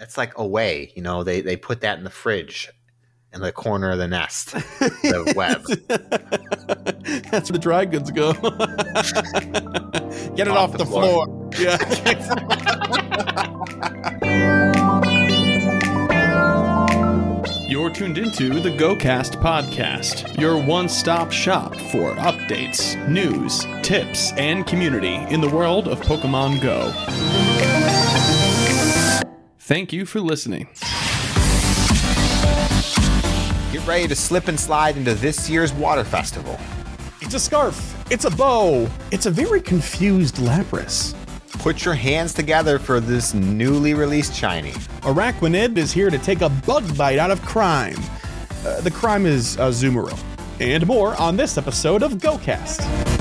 That's like away. You know, they they put that in the fridge in the corner of the nest, the web. That's where the dry goods go. Get it off, off the, the, floor. floor. Yeah. You're tuned into the GoCast podcast, your one stop shop for updates, news, tips, and community in the world of Pokemon Go. Thank you for listening. Get ready to slip and slide into this year's water festival. It's a scarf. It's a bow. It's a very confused Lapras. Put your hands together for this newly released shiny. Araquanid is here to take a bug bite out of crime. Uh, the crime is uh, Azumarill. And more on this episode of GoCast.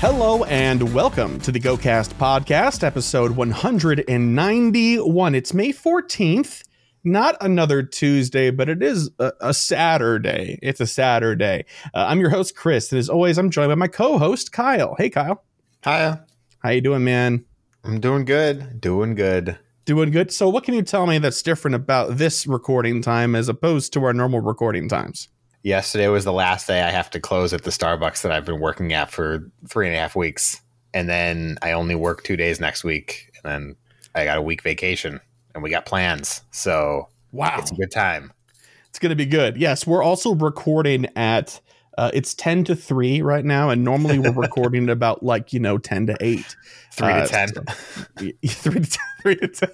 Hello and welcome to the GoCast podcast, episode 191. It's May 14th, not another Tuesday, but it is a, a Saturday. It's a Saturday. Uh, I'm your host, Chris, and as always, I'm joined by my co-host, Kyle. Hey, Kyle. Hiya. How you doing, man? I'm doing good. Doing good. Doing good. So, what can you tell me that's different about this recording time as opposed to our normal recording times? Yesterday was the last day I have to close at the Starbucks that I've been working at for three and a half weeks. And then I only work two days next week. And then I got a week vacation and we got plans. So wow, it's a good time. It's going to be good. Yes, we're also recording at uh, it's 10 to 3 right now and normally we're recording at about like you know 10 to 8 3 uh, to 10 so, 3 to 10 3 to 10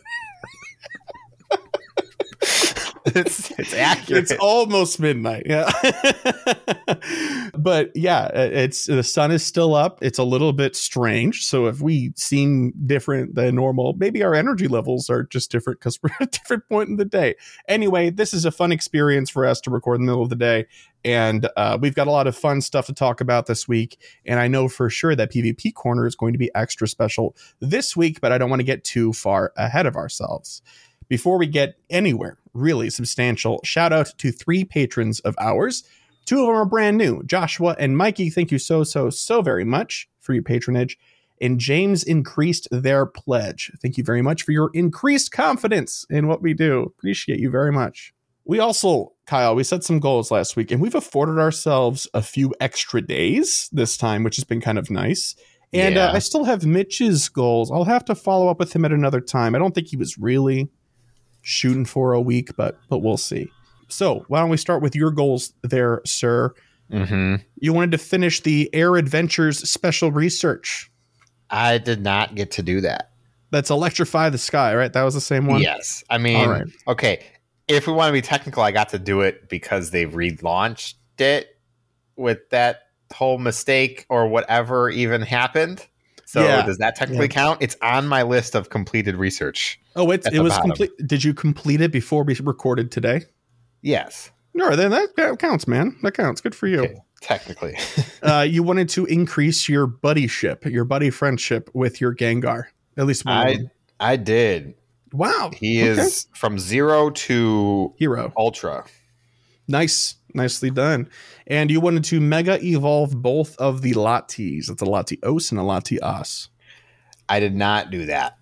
it's it's accurate. It's almost midnight. Yeah. but yeah, it's the sun is still up. It's a little bit strange. So if we seem different than normal, maybe our energy levels are just different because we're at a different point in the day. Anyway, this is a fun experience for us to record in the middle of the day. And uh, we've got a lot of fun stuff to talk about this week. And I know for sure that PvP Corner is going to be extra special this week, but I don't want to get too far ahead of ourselves. Before we get anywhere really substantial, shout out to three patrons of ours. Two of them are brand new Joshua and Mikey. Thank you so, so, so very much for your patronage. And James increased their pledge. Thank you very much for your increased confidence in what we do. Appreciate you very much. We also, Kyle, we set some goals last week and we've afforded ourselves a few extra days this time, which has been kind of nice. And uh, yeah. uh, I still have Mitch's goals. I'll have to follow up with him at another time. I don't think he was really shooting for a week, but but we'll see. So why don't we start with your goals there, sir? Mm-hmm. You wanted to finish the Air Adventures special research. I did not get to do that. That's electrify the sky, right? That was the same one. Yes, I mean, right. okay. If we want to be technical, I got to do it because they relaunched it with that whole mistake or whatever even happened. So yeah. does that technically yeah. count? It's on my list of completed research. Oh, it's it was complete. Did you complete it before we recorded today? Yes. No, then that counts, man. That counts. Good for you. Okay, technically, uh, you wanted to increase your buddyship, your buddy friendship with your Gengar. At least one I I did. Wow, he okay. is from zero to hero ultra. Nice, nicely done. And you wanted to mega evolve both of the Latios. It's a Latios and a Latias. I did not do that.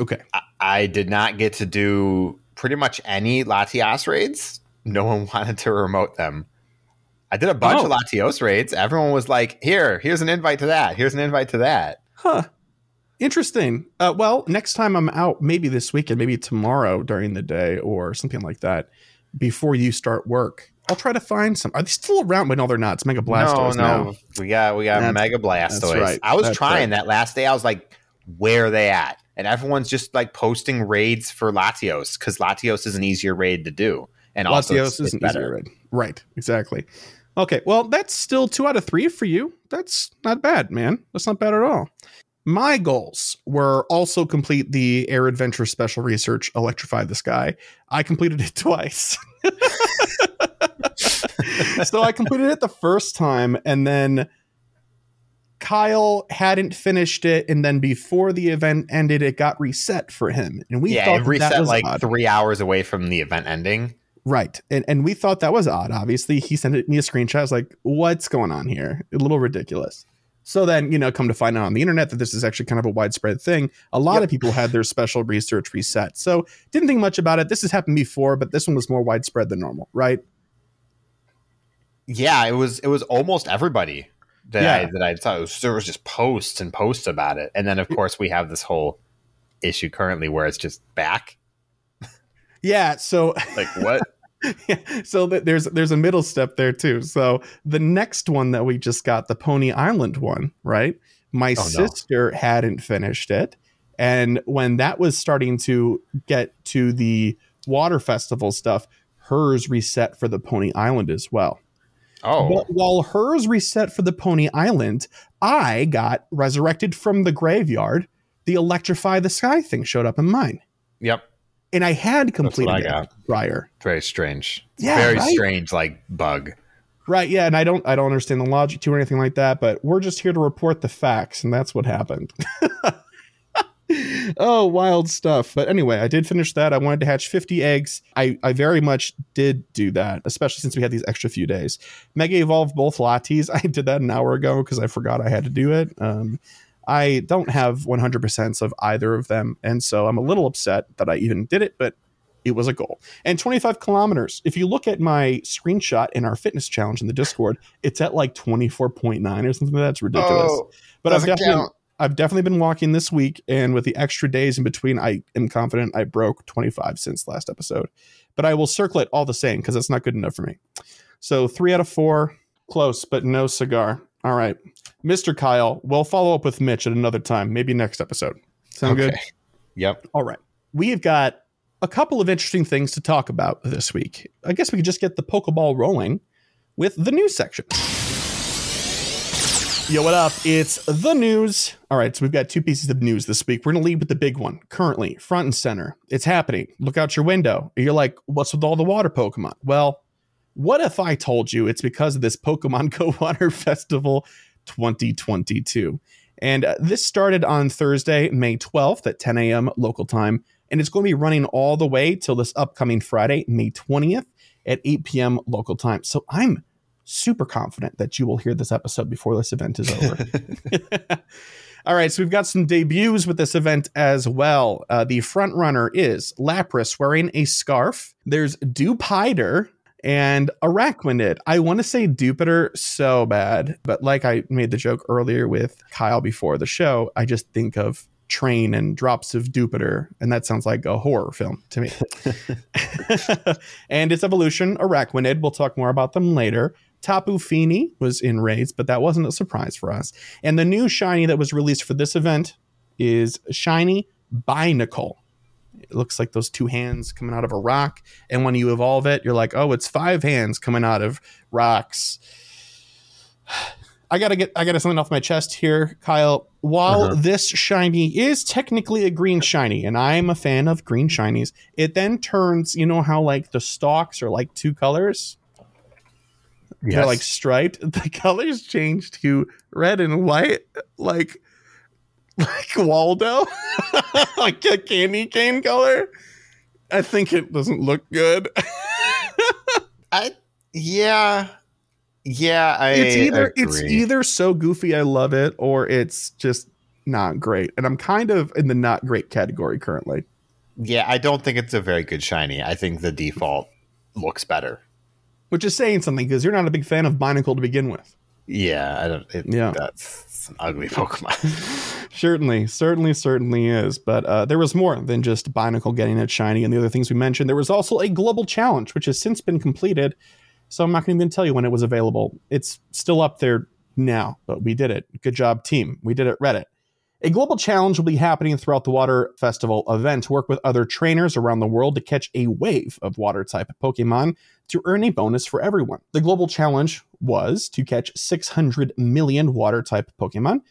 Okay. I, I did not get to do pretty much any Latias raids. No one wanted to remote them. I did a bunch oh. of Latios raids. Everyone was like, "Here, here's an invite to that. Here's an invite to that." Huh. Interesting. Uh, well, next time I'm out, maybe this weekend, maybe tomorrow during the day or something like that, before you start work, I'll try to find some. Are they still around? But no, they're not. It's Mega Blastoise no, no. Now. We got we got that's, Mega Blastoise. Right. I was that's trying right. that last day. I was like, where are they at? And everyone's just like posting raids for Latios because Latios is an easier raid to do. And Latios also it's, is an better. easier raid. Right. Exactly. Okay. Well, that's still two out of three for you. That's not bad, man. That's not bad at all. My goals were also complete the Air Adventure Special Research Electrify the Sky. I completed it twice. so I completed it the first time, and then Kyle hadn't finished it, and then before the event ended, it got reset for him, and we yeah, thought it reset that was like odd. three hours away from the event ending. Right, and and we thought that was odd. Obviously, he sent me a screenshot. I was like, "What's going on here? A little ridiculous." So then, you know, come to find out on the internet that this is actually kind of a widespread thing. A lot yep. of people had their special research reset. So didn't think much about it. This has happened before, but this one was more widespread than normal, right? Yeah, it was it was almost everybody that yeah. I that I saw. Was, there was just posts and posts about it. And then of course we have this whole issue currently where it's just back. Yeah, so like what? yeah, so there's there's a middle step there too. So the next one that we just got, the Pony Island one, right? My oh, sister no. hadn't finished it, and when that was starting to get to the water festival stuff, hers reset for the Pony Island as well. Oh. But while hers reset for the Pony Island, I got resurrected from the graveyard. The electrify the sky thing showed up in mine. Yep and I had completed I got. prior. Very strange. Yeah, very right? strange, like bug. Right. Yeah, and I don't I don't understand the logic to or anything like that, but we're just here to report the facts, and that's what happened. oh, wild stuff. But anyway, I did finish that. I wanted to hatch 50 eggs. I, I very much did do that, especially since we had these extra few days. Mega evolved both lattes. I did that an hour ago because I forgot I had to do it. Um, I don't have 100% of either of them. And so I'm a little upset that I even did it, but it was a goal. And 25 kilometers. If you look at my screenshot in our fitness challenge in the Discord, it's at like 24.9 or something. That's ridiculous. Oh, but I've definitely, I've definitely been walking this week. And with the extra days in between, I am confident I broke 25 since last episode. But I will circle it all the same because that's not good enough for me. So three out of four, close, but no cigar. All right. Mr. Kyle, we'll follow up with Mitch at another time, maybe next episode. Sound okay. good? Yep. All right. We've got a couple of interesting things to talk about this week. I guess we could just get the Pokeball rolling with the news section. Yo, what up? It's the news. All right, so we've got two pieces of news this week. We're going to lead with the big one. Currently, front and center. It's happening. Look out your window. You're like, what's with all the water Pokemon? Well, what if I told you it's because of this Pokemon Go Water Festival 2022? And uh, this started on Thursday, May 12th at 10 a.m. local time. And it's going to be running all the way till this upcoming Friday, May 20th at 8 p.m. local time. So I'm super confident that you will hear this episode before this event is over. All right, so we've got some debuts with this event as well. Uh, the front runner is Lapras wearing a scarf. There's Dewpider and Araquanid. I want to say Dewpider so bad, but like I made the joke earlier with Kyle before the show, I just think of train and drops of Dewpider, and that sounds like a horror film to me. and its evolution, Araquanid, we'll talk more about them later. Tapu Fini was in raids, but that wasn't a surprise for us. And the new shiny that was released for this event is Shiny Binacle. It looks like those two hands coming out of a rock. And when you evolve it, you're like, oh, it's five hands coming out of rocks. I gotta get I gotta something off my chest here, Kyle. While uh-huh. this shiny is technically a green shiny, and I'm a fan of green shinies, it then turns, you know how like the stalks are like two colors? Yes. They're like striped. The colors change to red and white, like like Waldo, like a candy cane color. I think it doesn't look good. I yeah. Yeah, I It's either agree. it's either so goofy I love it or it's just not great. And I'm kind of in the not great category currently. Yeah, I don't think it's a very good shiny. I think the default looks better. Which is saying something because you're not a big fan of Binacle to begin with. Yeah, I don't it, yeah. that's an ugly Pokemon. certainly, certainly, certainly is. But uh, there was more than just Binacle getting it shiny and the other things we mentioned. There was also a global challenge, which has since been completed. So I'm not going to even tell you when it was available. It's still up there now, but we did it. Good job, team. We did it, Reddit. A global challenge will be happening throughout the Water Festival event. To work with other trainers around the world to catch a wave of water type Pokemon to earn a bonus for everyone. The global challenge was to catch 600 million water type Pokemon,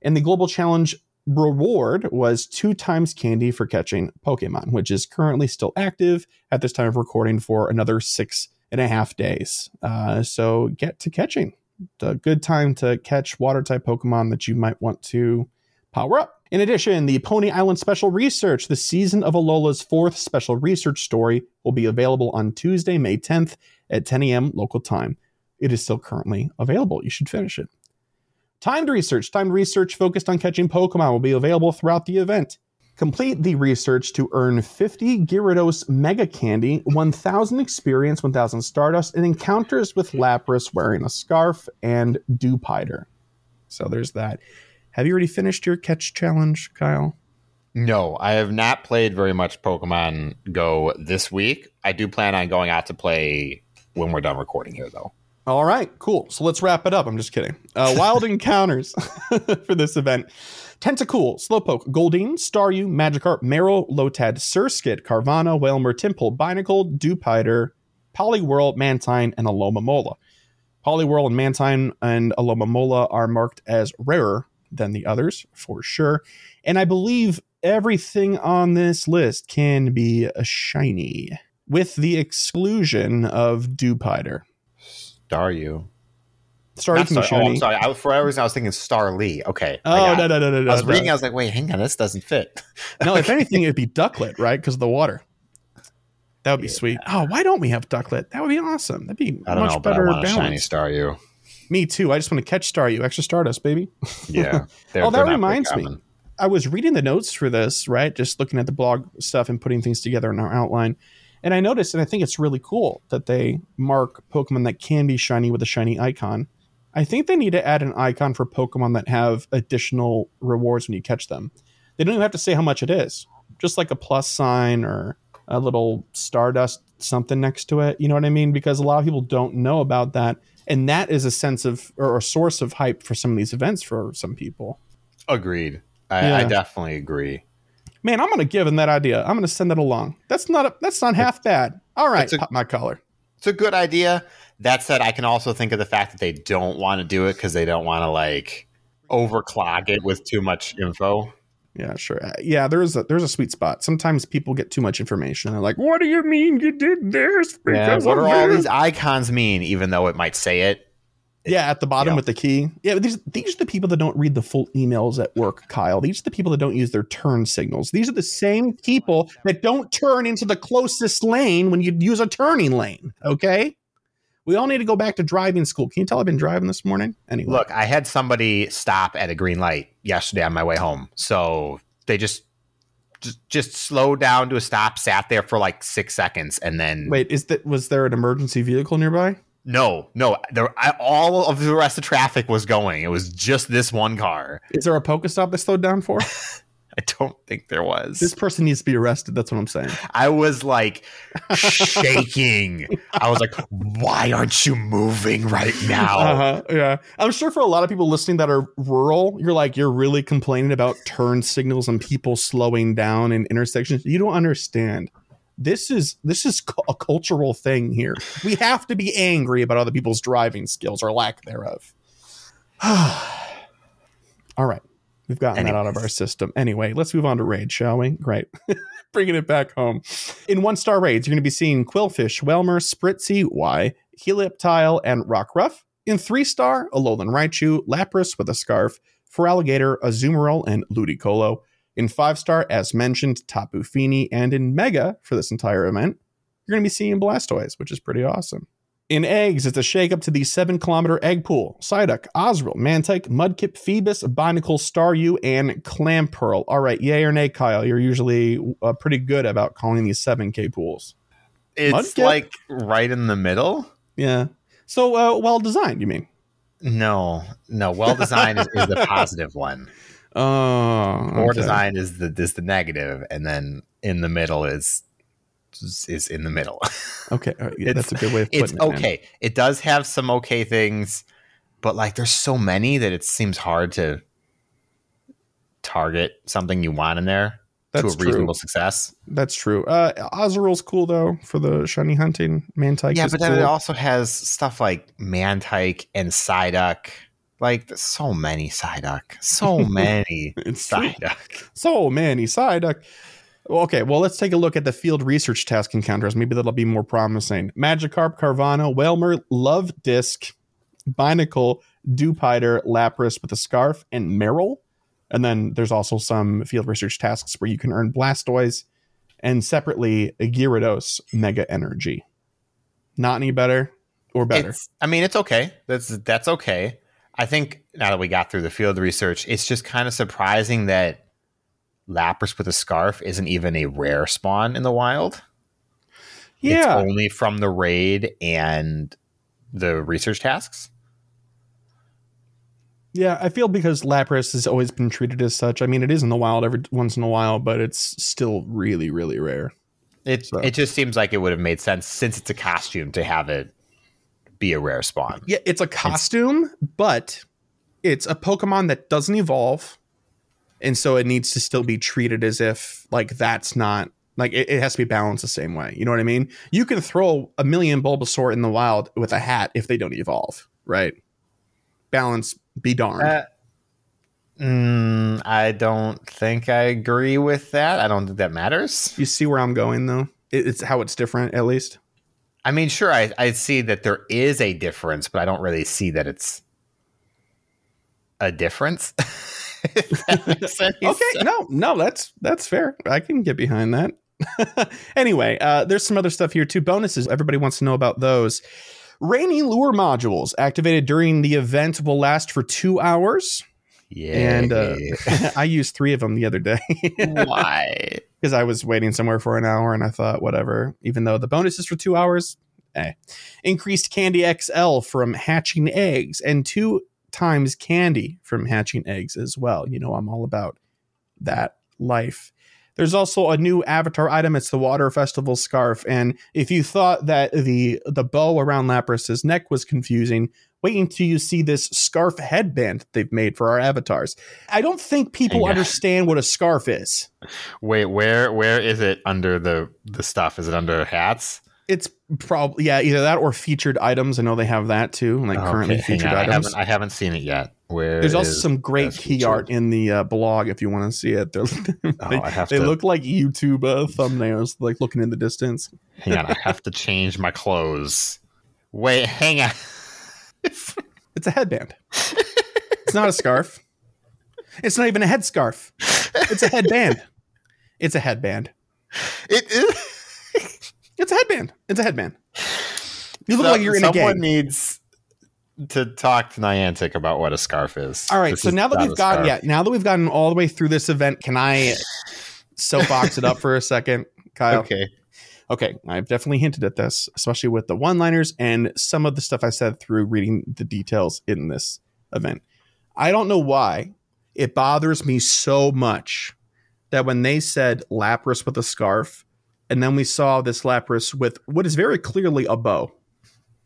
and the global challenge reward was two times candy for catching Pokemon, which is currently still active at this time of recording for another six and a half days. Uh, so get to catching. A good time to catch water type Pokemon that you might want to power up. In addition, the Pony Island Special Research, the season of Alola's fourth special research story, will be available on Tuesday, May 10th at 10 a.m. local time. It is still currently available. You should finish it. Timed research. Timed research focused on catching Pokemon will be available throughout the event. Complete the research to earn 50 Gyarados Mega Candy, 1,000 experience, 1,000 Stardust, and encounters with Lapras wearing a scarf and Dewpider. So there's that. Have you already finished your catch challenge, Kyle? No, I have not played very much Pokemon Go this week. I do plan on going out to play when we're done recording here, though. All right, cool. So let's wrap it up. I'm just kidding. Uh, wild encounters for this event. Tentacool, Slowpoke, Goldeen, Staryu, Magikarp, Marill, Lotad, Surskit, Carvanha, Wailmer, Tympole, Binacle, Dewpider, Poliwhirl, Mantine, and Alomomola. Poliwhirl and Mantine and Alomomola are marked as rarer than the others, for sure. And I believe everything on this list can be a shiny, with the exclusion of Dewpider. Staryu. Staryu can be Star- oh. I'm sorry. I, for reason, I was thinking Starly. Okay. Oh no no no no no! I was no. reading. I was like, wait, hang on, this doesn't fit. no, if anything, it'd be Ducklett, right? Because of the water. That would be Yeah. sweet. Oh, why don't we have Ducklett? That would be awesome. That'd be I don't much know, but I better want a shiny balance. Staryu. Me too. I just want to catch Staryu, extra stardust, baby. Yeah. Oh, that they're not very reminds me. I was reading the notes for this, right? Just looking at the blog stuff and putting things together in our outline. And I noticed, and I think it's really cool that they mark Pokemon that can be shiny with a shiny icon. I think they need to add an icon for Pokemon that have additional rewards when you catch them. They don't even have to say how much it is, just like a plus sign or a little Stardust something next to it. You know what I mean? Because a lot of people don't know about that. And that is a sense of, or a source of hype for some of these events for some people. Agreed. I, I definitely agree. Man, I'm gonna give him that idea. I'm gonna send it along. That's not a, that's not half bad. All right, a- pop my collar. It's a good idea. That said, I can also think of the fact that they don't want to do it because they don't want to like overclog it with too much info. Yeah, sure. Uh, Yeah, there's a there's a sweet spot. Sometimes people get too much information. They're like, "What do you mean you did this?" Yeah, what do all this?" these icons mean? Even though it might say it. Yeah, at the bottom with the key. Yeah, these these are the people that don't read the full emails at work, Kyle. These are the people that don't use their turn signals. These are the same people that don't turn into the closest lane when you use a turning lane. Okay, we all need to go back to driving school. Can you tell I've been driving this morning? Anyway, Look, I had somebody stop at a green light yesterday on my way home. So they just just, just slowed down to a stop, sat there for like six seconds, and then wait, is that was there an emergency vehicle nearby? no, no, there, I, all of the rest of traffic was going. It was just this one car. Is there a Pokestop they slowed down for? I don't think there was. this person needs to be arrested. That's what I'm saying. I was like shaking. I was like, why aren't you moving right now? Uh-huh, yeah, I'm sure for a lot of people listening that are rural, you're like you're really complaining about turn signals and people slowing down in intersections. You don't understand. This is this is a cultural thing here. We have to be angry about other people's driving skills or lack thereof. All right. We've gotten that out of our system. Anyway, let's move on to raid, shall we? Great. Bringing it back home. In one star raids, you're going to be seeing Qwilfish, Wailmer, Spritzy, Y, Helioptile, and Rockruff. In three star, Alolan Raichu, Lapras with a scarf, Feraligatr, Azumarill, and Ludicolo. In five star, as mentioned, Tapu Fini, and in Mega for this entire event, you're going to be seeing Blastoise, which is pretty awesome. In eggs, it's a shakeup to the 7 kilometer egg pool. Psyduck, Azurill, Mantyke, Mudkip, Feebas, Binacle, Staryu, and Clamperl. All right, yay or nay, Kyle? You're usually uh, pretty good about calling these 7K pools. It's Mudkip? like right in the middle. Yeah. So, uh, well designed, you mean? No, no. Well designed is, is the positive one. Oh, Poor okay. design is the is the negative, and then in the middle is is in the middle. Okay, right, yeah, that's a good way of putting it's it. man. okay. It does have some okay things, but like there's so many that it seems hard to target something you want in there That's to a reasonable true. success. That's true. Uh, Azurill's cool though for the shiny hunting. Mantyke. yeah, is but then cool. it also has stuff like Mantyke and Psyduck. Like so many Psyduck, so many. Psyduck. So many Psyduck. Okay, well, let's take a look at the field research task encounters. Maybe that'll be more promising. Magikarp, Carvanha, Wailmer, Love Disc, Binacle, Dewpider, Lapras with a scarf, and Marill. And then there's also some field research tasks where you can earn Blastoise and separately Gyarados Mega Energy. Not any better or better. It's, I mean, it's okay. That's that's okay. I think now that we got through the field research, it's just kind of surprising that Lapras with a scarf isn't even a rare spawn in the wild. Yeah. It's only from the raid and the research tasks. Yeah, I feel because Lapras has always been treated as such. I mean, it is in the wild every once in a while, but it's still really, really rare. It So- it just seems like it would have made sense since it's a costume to have it be a rare spawn. Yeah, it's a costume, but it's a Pokemon that doesn't evolve. And so it needs to still be treated as if like that's not like it, it has to be balanced the same way. You know what I mean? You can throw a million Bulbasaur in the wild with a hat if they don't evolve, right? Balance be darned. Uh, mm, I don't think I agree with that. I don't think that matters. you see where I'm going though? It, it's how it's different at least. I mean, sure, I, I see that there is a difference, but I don't really see that it's a difference. If that makes any Okay, sense. no, no, that's that's fair. I can get behind that. anyway, uh, there's some other stuff here too. Bonuses. Everybody wants to know about those. Rainy lure modules activated during the event will last for two hours, Yeah. and uh, I used three of them the other day why? because I was waiting somewhere for an hour, and I thought whatever. Even though the bonus is for two hours, eh. Increased candy XL from hatching eggs, and two times candy from hatching eggs as well. You know, I'm all about that life. There's also a new avatar item. It's the Water Festival scarf. And if you thought that the the bow around Lapras's neck was confusing, wait until you see this scarf headband they've made for our avatars. I don't think people Yeah. understand what a scarf is. Wait, where where is it under the the stuff? Is it under hats? It's probably yeah, either that or featured items. I know they have that too, like Oh, currently featured on. I items. haven't I haven't seen it yet. Where There's also some great key featured? art in the uh, blog if you want to see it. They're, Oh, I have they to look like YouTube uh, thumbnails, like looking in the distance. hang on. I have to change my clothes. Wait, hang on. It's a headband. it's not a scarf. It's not even a headscarf. It's a headband. It's a headband. it is. It's a headband. It's a headband. You look So- like you're in a someone needs to talk to Niantic about what a scarf is. All right. This So now that we've gotten scarf. yeah, now that we've gotten all the way through this event, can I soapbox it up for a second, Kyle? Okay. okay, I've definitely hinted at this, especially with the one liners and some of the stuff I said through reading the details in this event. I don't know why it bothers me so much that when they said Lapras with a scarf, and then we saw this Lapras with what is very clearly a bow,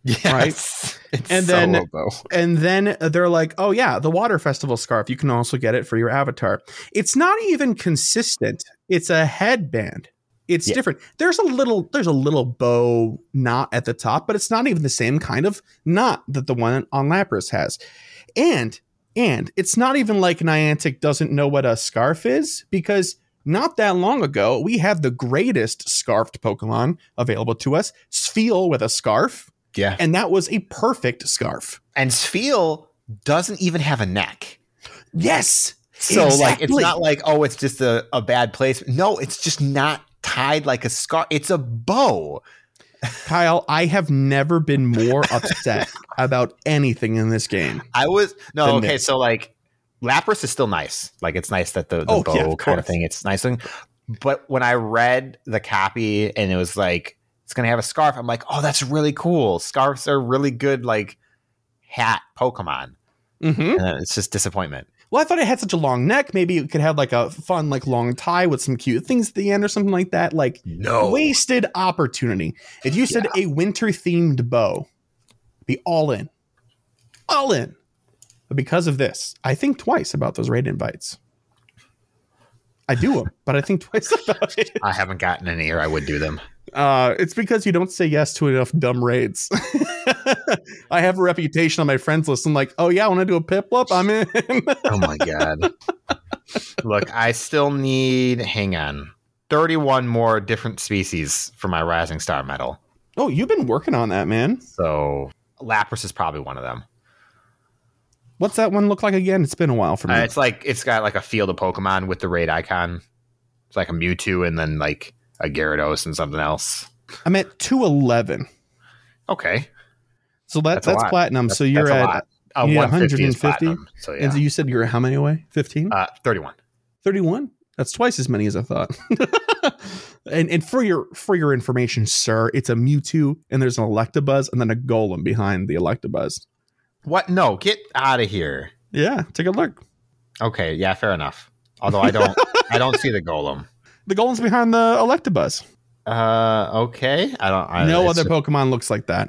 Yes. It's And so then- low. and then they're like, oh, yeah, the Water Festival scarf. You can also get it for your avatar. It's not even consistent, it's a headband. It's Yeah. different. There's a little there's a little bow knot at the top, but it's not even the same kind of knot that the one on Lapras has. And and it's not even like Niantic doesn't know what a scarf is because not that long ago we had the greatest scarfed Pokemon available to us, Spheal with a scarf, yeah. and that was a perfect scarf. And Spheal doesn't even have a neck. Yes. So like it's not like, oh, it's just a, a bad place. No, it's just not tied like a scarf. It's a bow. Kyle, I have never been more upset about anything in this game. I was no okay. this. So like, Lapras is still nice. Like it's nice that the, the Oh, bow yeah, of kind of thing. It's nice. Thing. But when I read the copy and it was like it's gonna have a scarf, I'm like, oh, that's really cool. Scarves are really good. Like hat Pokemon, Mm-hmm. and it's just disappointment. Well, I thought it had such a long neck. Maybe it could have like a fun, like long tie with some cute things at the end or something like that. Like No, wasted opportunity. If you said a winter themed bow, be all in, all in. But because of this, I think twice about those raid invites. I do them, but I think twice about it. I haven't gotten any, or I would do them. Uh, it's because you don't say yes to enough dumb raids. I have a reputation on my friends list. I'm like, oh yeah, I want to do a Piplup. I'm in. Oh my god. Look, I still need hang on. 31 more different species for my Rising Star medal. oh, you've been working on that, man. So Lapras is probably one of them. What's that one look like again? It's been a while for me. Uh, it's like it's got like a field of Pokemon with the raid icon. It's like a Mewtwo and then like a Gyarados and something else. I'm at 211. Okay. So that, That's that's, platinum. That's- so you're at. Uh, You need 150 is 150? platinum. So yeah, And so you said you're how many away? 15? uh, 31. 31? That's twice as many as I thought. and and for your for your information, sir, it's a Mewtwo and there's an Electabuzz and then a Golem behind the Electabuzz. What? No, get out of here. Yeah, take a look. Okay, yeah, fair enough. Although I don't, I don't see the golem. The Golem's behind the Electabuzz. Uh, okay. I don't. I, no it's other Pokemon looks like that.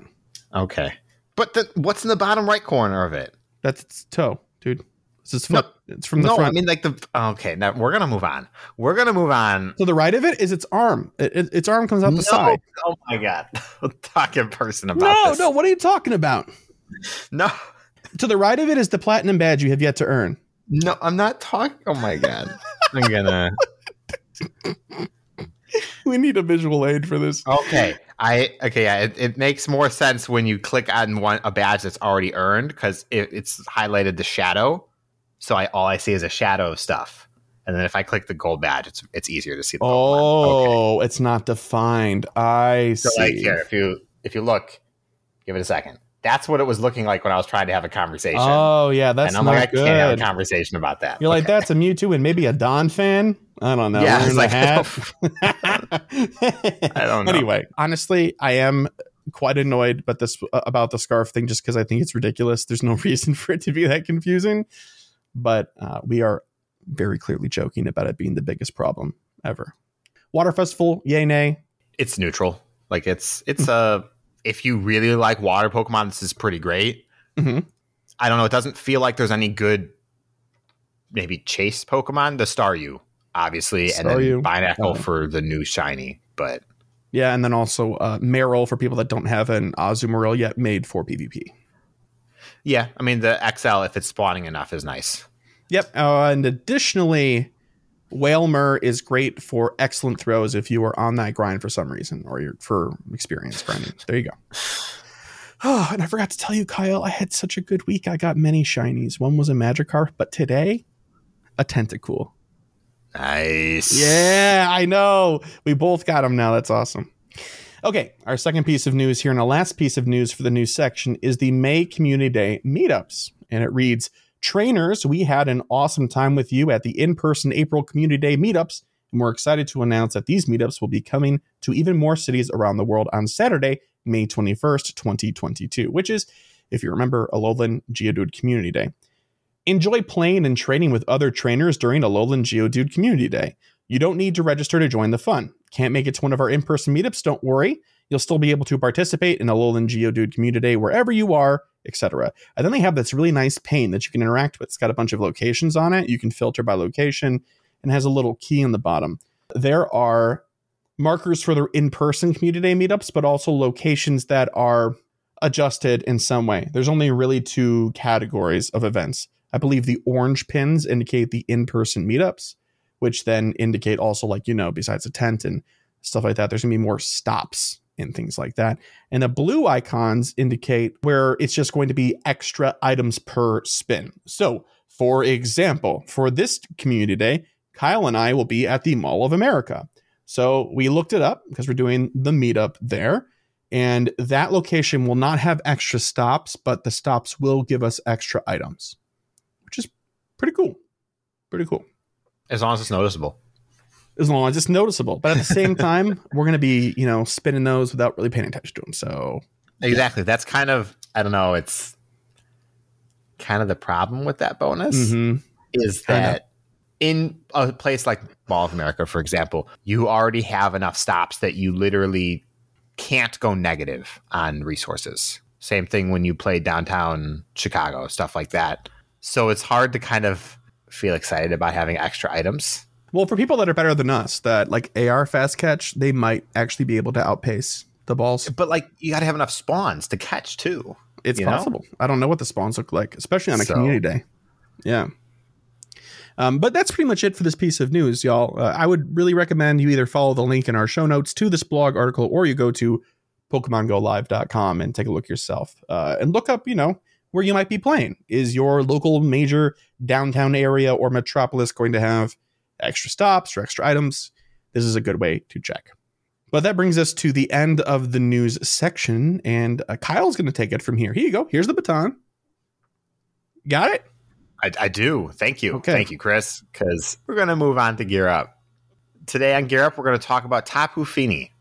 Okay, but the, what's in the bottom right corner of it? That's its toe, dude. This is No. foot. it's from the no, front. I mean like the. Okay, now we're gonna move on. We're gonna move on. to the right of it is its arm. It, it- its arm comes out the No, side. Oh my god, talk in person about No, this. No, no. What are you talking about? no, To the right of it is the platinum badge you have yet to earn. no. I'm not talking. Oh my god, I'm gonna. We need a visual aid for this. Okay, I okay. Yeah, it, it makes more sense when you click on one a badge that's already earned because it, it's highlighted the shadow. So I all I see is a shadow of stuff, and then if I click the gold badge, it's it's easier to see. The Pokemon. Okay. Oh, it's not defined. I So see. like here, if you if you look, give it a second. That's what it was looking like when I was trying to have a conversation. oh, yeah, that's and I'm not like, I can't have a conversation about that. You're like, that's a Mewtwo and maybe a Donphan. I don't know. Yeah, Wearing like, hat. I don't know. Anyway, honestly, I am quite annoyed but this about the scarf thing just because I think it's ridiculous. There's no reason for it to be that confusing. But uh, we are very clearly joking about it being the biggest problem ever. Water Festival, yay, nay. it's neutral. Like it's it's a if you really like water Pokemon, this is pretty great. Mhm. I don't know. It doesn't feel like there's any good maybe chase Pokemon. The Staryu, obviously, and then Staryu. Binacle Uh, for the new shiny. But Yeah, and then also uh, Marill for people that don't have an Azumarill yet made for PvP. yeah, I mean the XL if it's spawning enough is nice. Yep. Uh, and additionally, Wailmer is great for excellent throws if you are on that grind for some reason or you're for experience grinding. There you go. Oh, and I forgot to tell you, Kyle, I had such a good week. I got many shinies. One was a Magikarp, but today, a Tentacool. Nice. Yeah, I know. We both got them now. That's awesome. Okay, our second piece of news here, and our last piece of news for the news section is the May Community Day meetups. And it reads Trainers, we had an awesome time with you at the in person April Community Day meetups. And we're excited to announce that these meetups will be coming to even more cities around the world on Saturday, May 21st, 2022, which is, if you remember, Alolan Geodude Community Day. Enjoy playing and training with other trainers during Alolan Geodude Community Day. You don't need to register to join the fun. Can't make it to one of our in person meetups? Don't worry. You'll still be able to participate in a Alolan Geodude Community wherever you are, etc. And then they have this really nice pane that you can interact with. It's got a bunch of locations on it. You can filter by location and has a little key in the bottom. There are markers for the in person Community Day meetups, but also locations that are adjusted in some way. There's only really two categories of events. I believe the orange pins indicate the in person meetups, which then indicate also, like, you know, besides a tent and stuff like that, there's to be more stops and things like that. And the blue icons indicate where it's just going to be extra items per spin. So, for example, for this community day, Kyle and I will be at the Mall of America. So we looked it up because we're doing the meetup there. And that location will not have extra stops, but the stops will give us extra items, which is pretty cool. Pretty cool. As long as it's noticeable. As long as it's noticeable. But at the same time, we're going to be, you know, spinning those without really paying attention to them. So Exactly. That's kind of I don't know, it's kind of the problem with that bonus. mhm. is that in a place like Mall of America, for example, you already have enough stops that you literally can't go negative on resources. Same thing when you play downtown Chicago, stuff like that. So it's hard to kind of feel excited about having extra items. Well, for people that are better than us, that like AR fast catch, they might actually be able to outpace the balls. But like you got to have enough spawns to catch too. It's You know? possible. I don't know what the spawns look like, especially on a So- community day. Yeah. Um, but that's pretty much it for this piece of news, y'all. Uh, I would really recommend you either follow the link in our show notes to this blog article or you go to PokemonGoLive.com and take a look yourself uh, and look up, you know, where you might be playing. Is your local major downtown area or metropolis going to have extra stops or extra items? This is a good way to check. But that brings us to the end of the news section, and uh, Kyle's going to take it from here. Here you go. Here's the baton. Got it? I, I do. Thank you. Okay. Thank you, Chris. Because we're going to move on to Gear Up. Today on Gear Up, we're going to talk about Tapu Fini.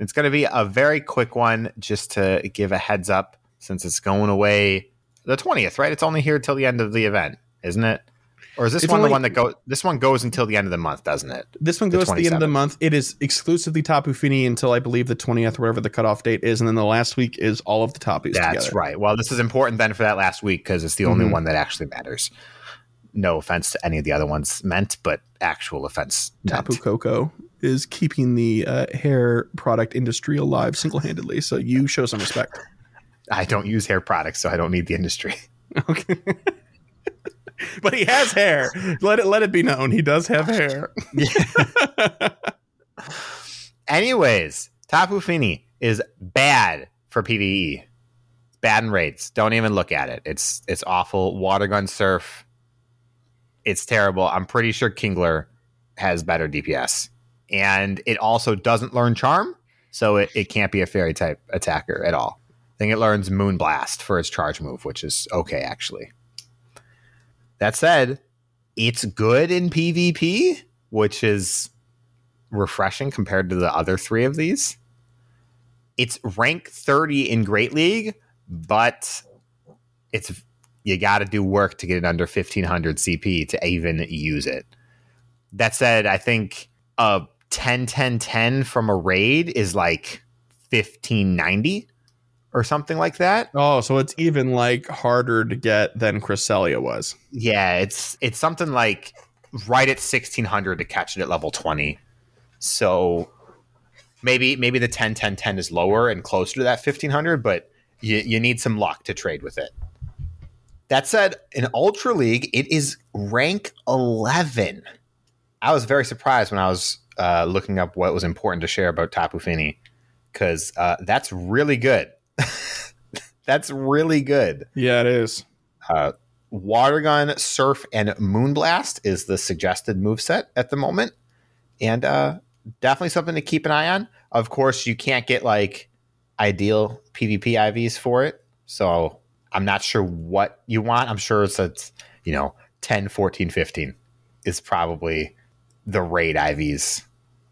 It's going to be a very quick one just to give a heads up since it's going away the 20th, right? It's only here till the end of the event, isn't it? Or is this It's one only- the one that goes? This one goes until the end of the month, doesn't it? This one goes to the end of the month. It is exclusively Tapu Fini until I believe the 20th, whatever the cutoff date is. And then the last week is all of the Tapus That's together. right. Well, this is important then for that last week because it's the only Mhm. one that actually matters. No offense to any of the other ones meant, but actual offense. meant. Tapu Koko is keeping the uh, hair product industry alive single handedly. So you show some respect. I don't use hair products, so I don't need the industry. Okay. but he has hair. Let it let it be known. He does have hair. Anyways, Tapu Fini is bad for PVE. Bad in raids. Don't even look at it. It's it's awful. Water gun surf. It's terrible. I'm pretty sure Kingler has better DPS. And it also doesn't learn charm, so it, it can't be a fairy type attacker at all. I think it learns Moonblast for its charge move, which is okay actually. That said, it's good in PvP, which is refreshing compared to the other three of these. It's rank 30 in Great League, but it's you got to do work to get it under 1500 CP to even use it. That said, I think a 10 10 10 from a raid is like 1590 or something like that. Oh, so it's even like harder to get than Cresselia was. Yeah, it's it's something like right at 1600 to catch it at level 20. So maybe maybe the 10 10 10 is lower and closer to that 1500, but you, you need some luck to trade with it. That said, in Ultra League, it is rank 11. I was very surprised when I was uh, looking up what was important to share about Tapu Fini because uh, that's really good. that's really good. Yeah, it is. Uh, Water Gun, Surf, and Moonblast is the suggested move set at the moment. And uh, definitely something to keep an eye on. Of course, you can't get like ideal PvP IVs for it. So I'm not sure what you want. I'm sure it's, it's you know, 10, 14, 15 is probably the raid IVs.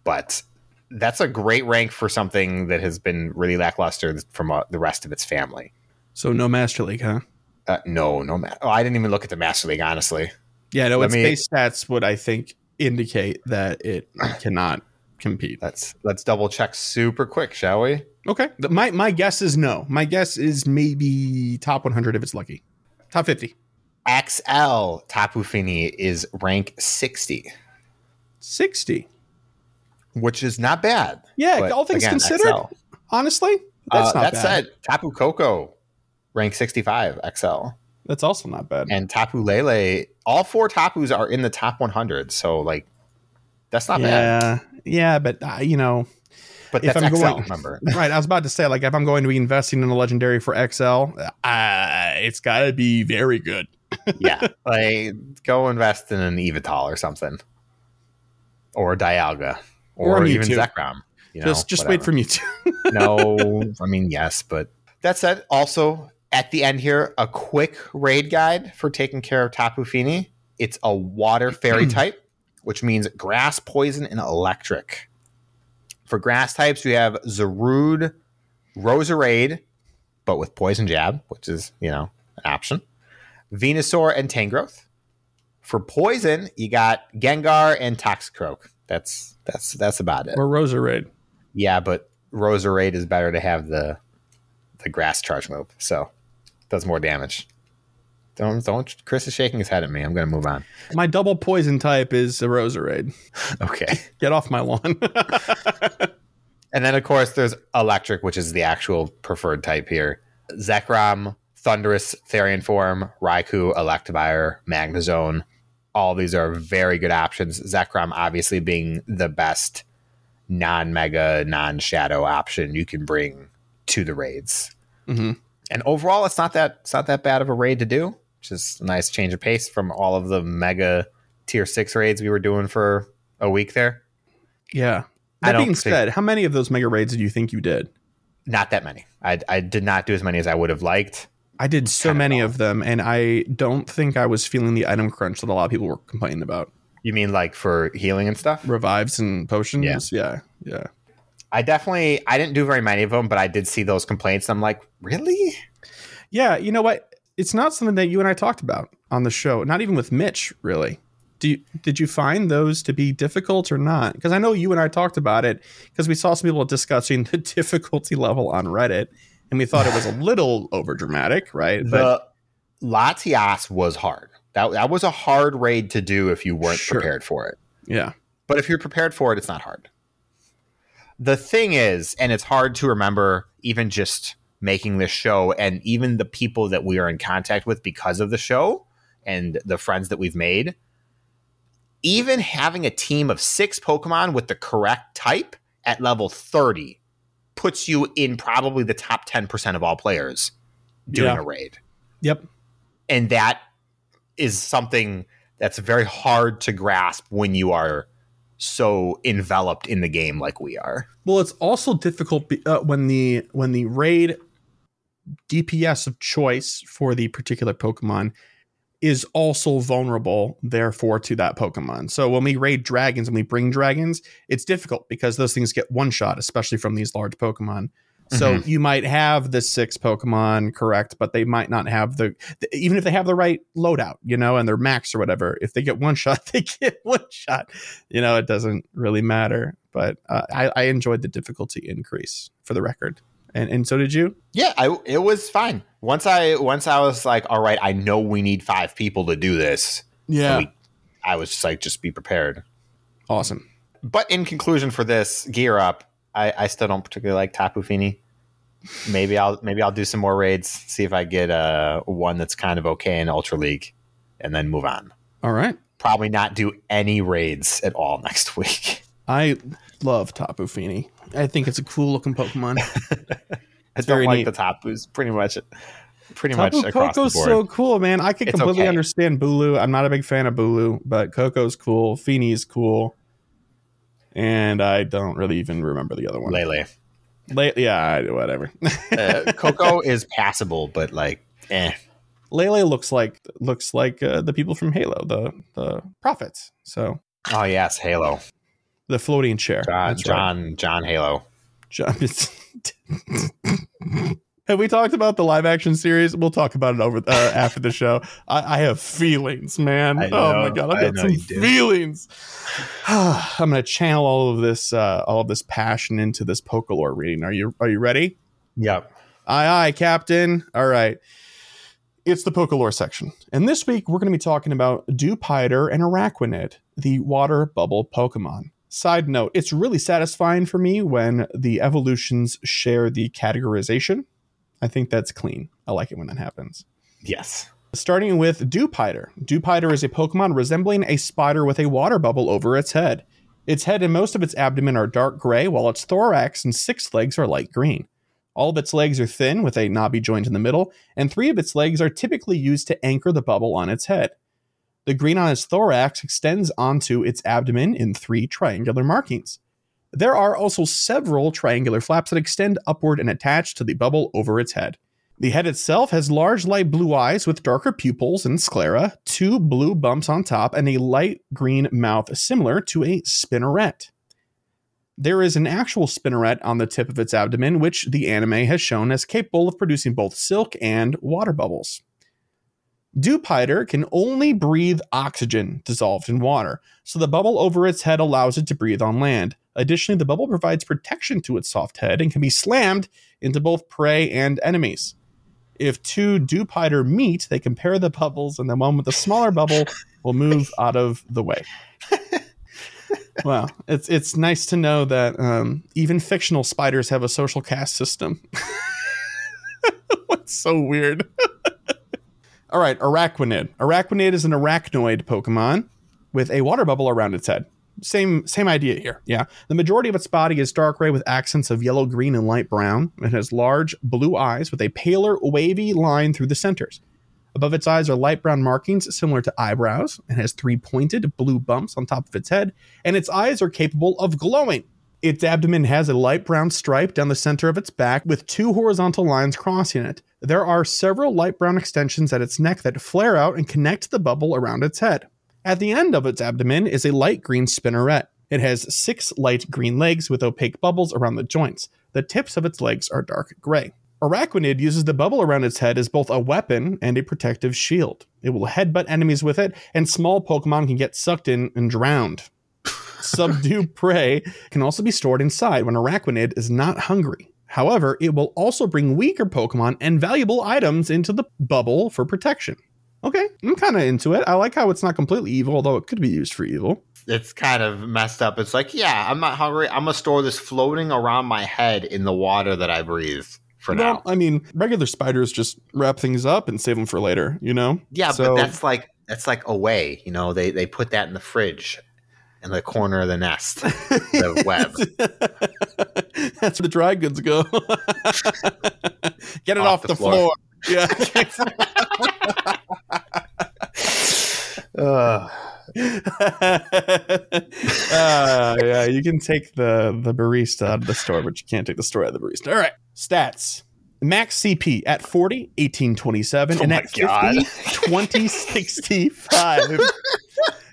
But that's a great rank for something that has been really lackluster from uh, the rest of its family. So no Master League, huh? Uh, no, no. Ma- oh, I didn't even look at the Master League, honestly. Yeah, no, Let its me- base stats would I think indicate that it cannot compete. Let's let's double check super quick, shall we? Okay. My my guess is no. My guess is maybe top 100 if it's lucky. Top 50. XL Tapu Fini is rank 60, 60. Which is not bad. Yeah, But all things again, considered, XL. honestly, that's Uh, not that bad. said, Tapu Koko rank 65 XL, That's also not bad. and Tapu Lele. All four Tapus are in the top 100, so like that's not bad. yeah. Yeah, but uh, you know, But If that's I'm XL, going- remember? right, I was about to say like if I'm going to be investing in a legendary for XL, uh, it's got to be very good. yeah, like go invest in an Yveltal or something, or a Dialga, Or or, even. Zekrom. You know, just just wait for me to. no, I mean yes, but that said, also at the end here, a quick raid guide for taking care of Tapu Fini. It's a water fairy type, which means grass, poison, and electric. For grass types, we have Zarude, Roserade, but with poison jab, which is you know an option. Venusaur and Tangrowth. For poison, you got Gengar and Toxicroak. That's that's that's about it. or Roserade. Yeah, but Roserade is better to have the the grass charge move, so does more damage. Don't don't Chris is shaking his head at me. I'm gonna move on. My double poison type is a Roserade. Okay. Get off my lawn. And then of course there's electric, which is the actual preferred type here. Zekrom, Thundurus, Therian Form, Raikou, Electivire, Magnezone. All these are very good options. Zekrom obviously being the best non-mega, non-shadow option you can bring to the raids. hmm and overall it's not that it's not that bad of a raid to do which is a nice change of pace from all of the mega tier six raids we were doing for a week there Yeah. I That being think- said, how many of those mega raids do you think you did? not that many I, I did not do as many as i would have liked I did so many of them, and I don't think I was feeling the item crunch that a lot of people were complaining about. You mean like for healing and stuff? Revives and potions. Yeah, yeah, yeah. I definitely I didn't do very many of them, but I did see those complaints. I'm like, really? Yeah, you know what? It's not something that you and I talked about on the show. Not even with Mitch, really. Do you, did you find those to be difficult or not? Because I know you and I talked about it because we saw some people discussing the difficulty level on Reddit, and we thought it was a little over dramatic, right? The Latias was hard. That that was a hard raid to do if you weren't Sure. prepared for it. yeah, But if you're prepared for it, it's not hard. The thing is, and it's hard to remember even just making this show and even the people that we are in contact with because of the show and the friends that we've made, even having a team of six Pokemon with the correct type at level 30 puts you in probably the top 10% of all players doing Yeah. a raid yep, and that is something that's very hard to grasp when you are so enveloped in the game like we are. Well, it's also difficult be, uh, when the when the raid DPS of choice for the particular Pokemon is also vulnerable, therefore, to that Pokemon. So when we raid dragons and we bring dragons, it's difficult because those things get one shot, especially from these large Pokemon. So you might have the six Pokemon correct, but they might not have the, the even if they have the right loadout, you know, and they're max or whatever. If they get one shot, they get one shot. You know, it doesn't really matter. But uh, I, I enjoyed the difficulty increase for the record, and and so did you. Yeah, I, it was fine. Once I once I was like, all right, I know we need five people to do this. Yeah, we- I was just like, just be prepared. awesome. But in conclusion, for this gear up, I, I still don't particularly like Tapu Fini. Maybe I'll maybe I'll do some more raids, see if I get uh, one that's kind of okay in Ultra League, and then move on. All right, Probably not do any raids at all next week. I love Tapu Fini. I think it's a cool looking Pokemon. I very don't like neat. the Tapus pretty much, pretty Tapu much across Koko's the board. so cool, man. I can It's completely okay. understand Bulu. I'm not a big fan of Bulu, but Koko's cool. Fini's cool. And I don't really even remember the other one. Lele. Le- yeah, whatever. Uh, Koko is passable, but like, eh. Lele looks like looks like uh, the people from Halo, the the prophets. So Oh yes, Halo. The floating chair. John, That's right. John, John Halo. John. have we talked about the live action series? We'll talk about it over uh, after the show. I, I have feelings, man. I oh my god, I I've got know some feelings. I'm gonna channel all of this, uh, all of this passion into this Pokelore reading. Are you Are you ready? Yep. Aye, aye, Captain. All right. It's the Pokelore section. And this week, we're going to be talking about Dewpider and Araquanid, the water bubble Pokemon. Side note, it's really satisfying for me when the evolutions share the categorization. I think that's clean. I like it when that happens. Yes. Starting with Dewpider. Dewpider is a Pokemon resembling a spider with a water bubble over its head. Its head and most of its abdomen are dark gray, while its thorax and six legs are light green. All of its legs are thin with a knobby joint in the middle, and three of its legs are typically used to anchor the bubble on its head. The green on its thorax extends onto its abdomen in three triangular markings. There are also several triangular flaps that extend upward and attach to the bubble over its head. The head itself has large light blue eyes with darker pupils and sclera, two blue bumps on top, and a light green mouth similar to a spinneret. There is an actual spinneret on the tip of its abdomen, which the anime has shown as capable of producing both silk and water bubbles. Dewpider can only breathe oxygen dissolved in water, so the bubble over its head allows it to breathe on land. Additionally, the bubble provides protection to its soft head and can be slammed into both prey and enemies. If two Dewpider meet, they compare the bubbles, and the one with the smaller bubble will move out of the way. well, it's it's nice to know that um, even fictional spiders have a social caste system. What's so weird? All right, Araquanid. Araquanid is an arachnoid Pokemon with a water bubble around its head. Same same idea here. Yeah. The majority of its body is dark gray with accents of yellow, green, and light brown. It has large blue eyes with a paler, wavy line through the centers. Above its eyes are light brown markings similar to eyebrows. It has three pointed blue bumps on top of its head, and its eyes are capable of glowing. Its abdomen has a light brown stripe down the center of its back with two horizontal lines crossing it. There are several light brown extensions at its neck that flare out and connect the bubble around its head. At the end of its abdomen is a light green spinneret. It has six light green legs with opaque bubbles around the joints. The tips of its legs are dark gray. Araquanid uses the bubble around its head as both a weapon and a protective shield. It will headbutt enemies with it, and small Pokemon can get sucked in and drowned. Subdue prey can also be stored inside when Araquanid is not hungry. However, it will also bring weaker Pokemon and valuable items into the bubble for protection. Okay, I'm kind of into it. I like how it's not completely evil, although it could be used for evil. It's kind of messed up. It's like, yeah, I'm not hungry. I'm gonna store this floating around my head in the water that I breathe for well, now. I mean, regular spiders just wrap things up and save them for later, you know? Yeah, So- but that's like that's like away. You know, they they put that in the fridge in the corner of the nest, the web. That's where the dry goods go. Get it off, Off the the, floor. floor. Yeah. Ugh. uh, yeah, you can take the the barista out of the store, but you can't take the store out of the barista. All right, stats. Max CP at 40, 1827, Oh and at 50, 2065.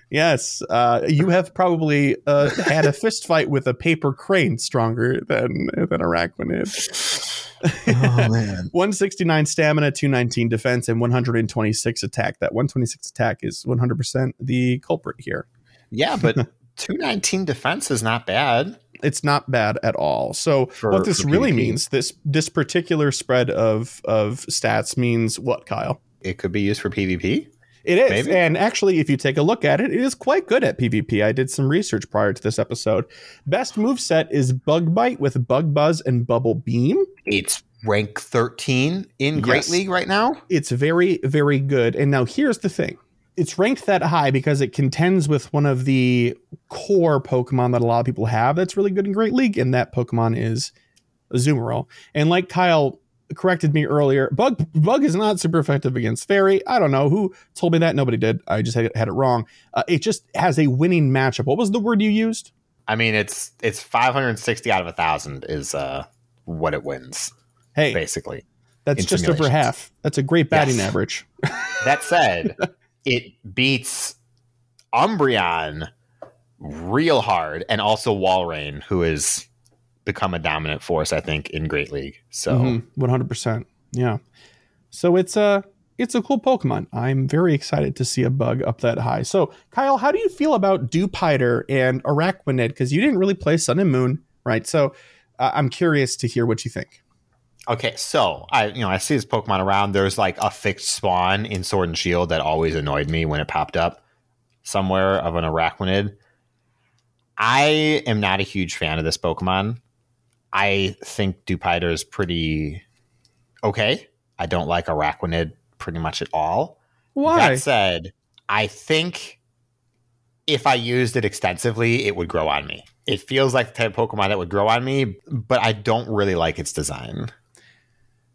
Yes, uh, you have probably uh, had a fist fight with a paper crane stronger than than Araquanid. oh man. 169 stamina, 219 defense, and 126 attack. That 126 attack is 100% the culprit here. Yeah, but 219 defense is not bad. It's not bad at all. So For- what this really PvP. means, this this particular spread of of stats means what, Kyle? It could be used for PvP. It is. Maybe. And actually, if you take a look at it, it is quite good at PvP. I did some research prior to this episode. Best move set is Bug Bite with Bug Buzz and Bubble Beam. It's rank 13 in Great Yes. League right now. it's very very good and now here's the thing it's ranked that high because it contends with one of the core pokemon that a lot of people have that's really good in great league and that pokemon is azumarill and like kyle corrected me earlier. Bug bug is not super effective against fairy. I don't know. Who told me that? Nobody did. I just had, had it wrong. Uh, it just has a winning matchup. What was the word you used? I mean, it's it's 560 out of a thousand is uh what it wins hey basically. that's just over half. That's a great batting Yes. average. That said, it beats Umbreon real hard, and also Walrein, who has become a dominant force, I think, in Great League. So Mhm, 100%. Yeah. So it's a it's a cool Pokemon. I'm very excited to see a bug up that high. So, Kyle, how do you feel about Dewpider and Araquanid? Because you didn't really play Sun and Moon, right? So, uh, I'm curious to hear what you think. Okay, so I you know I see this Pokemon around. There's like a fixed spawn in Sword and Shield that always annoyed me when it popped up somewhere of an Araquanid. I am not a huge fan of this Pokemon. I think Dewpider is pretty okay. I don't like Araquanid pretty much at all. Why? That said, I think if I used it extensively, it would grow on me. It feels like the type of Pokemon that would grow on me, but I don't really like its design.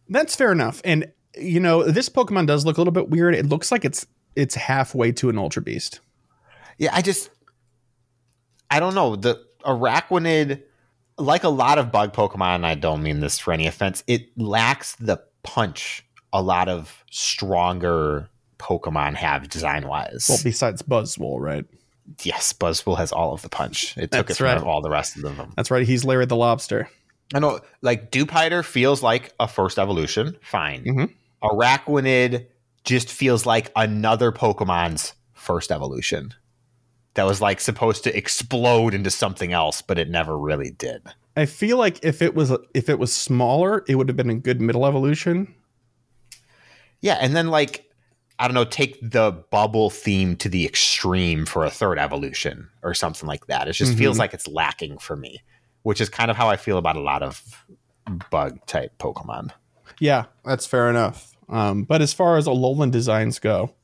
That's fair enough. And you know, this Pokemon does look a little bit weird. It looks like it's it's halfway to an Ultra Beast. Yeah, I just I don't know. The Araquanid, like a lot of bug Pokemon, and I don't mean this for any offense, it lacks the punch a lot of stronger Pokemon have design wise. Well, besides Buzzwole, right? yes, Buzzwole has all of the punch. It took That's it from all the rest of them. That's right. He's Larry the Lobster. I know, like Dewpider feels like a first evolution. Fine. Mhm. Araquanid just feels like another Pokemon's first evolution that was like supposed to explode into something else, but it never really did. I feel like if it was if it was smaller, it would have been a good middle evolution. Yeah, and then like I don't know, take the bubble theme to the extreme for a third evolution or something like that. It just feels Mhm. like it's lacking for me, which is kind of how I feel about a lot of bug type Pokemon. Yeah, that's fair enough. Um, but as far as Alolan designs go,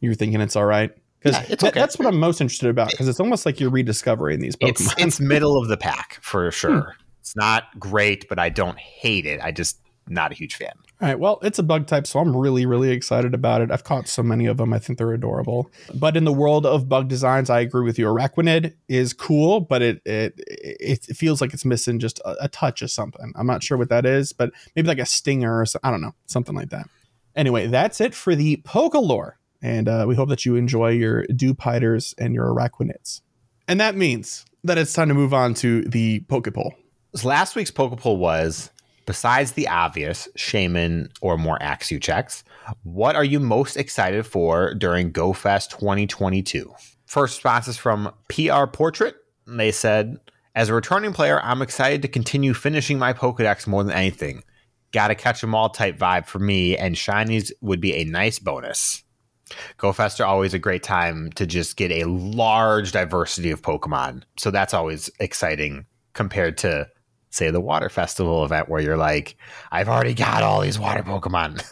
you're thinking it's all right because Yeah, okay. that's what I'm most interested about because it's almost like you're rediscovering these Pokemon. It's it's middle of the pack for hmm. sure. It's not great, but I don't hate it. I just not a huge fan. All right. Well, it's a bug type, so I'm really, really excited about it. I've caught so many of them. I think they're adorable. But in the world of bug designs, I agree with you. Araquanid is cool, but it it it, feels like it's missing just a, a, touch of something. I'm not sure what that is, but maybe like a stinger or so, I don't know, something like that. Anyway, that's it for the Pokelore. And uh, we hope that you enjoy your Dewpiders and your Araquanids. And that means that it's time to move on to the Pokepoll. So last week's poke Pokepoll was besides the obvious shaman or more Axew checks, what are you most excited for during GoFest 2022? First response is from PR Portrait. They said, as a returning player, I'm excited to continue finishing my Pokedex more than anything. Gotta catch them all type vibe for me, and shinies would be a nice bonus. GoFest are always a great time to just get a large diversity of Pokemon. So that's always exciting compared to say the water festival event where you're like i've already got all these water pokemon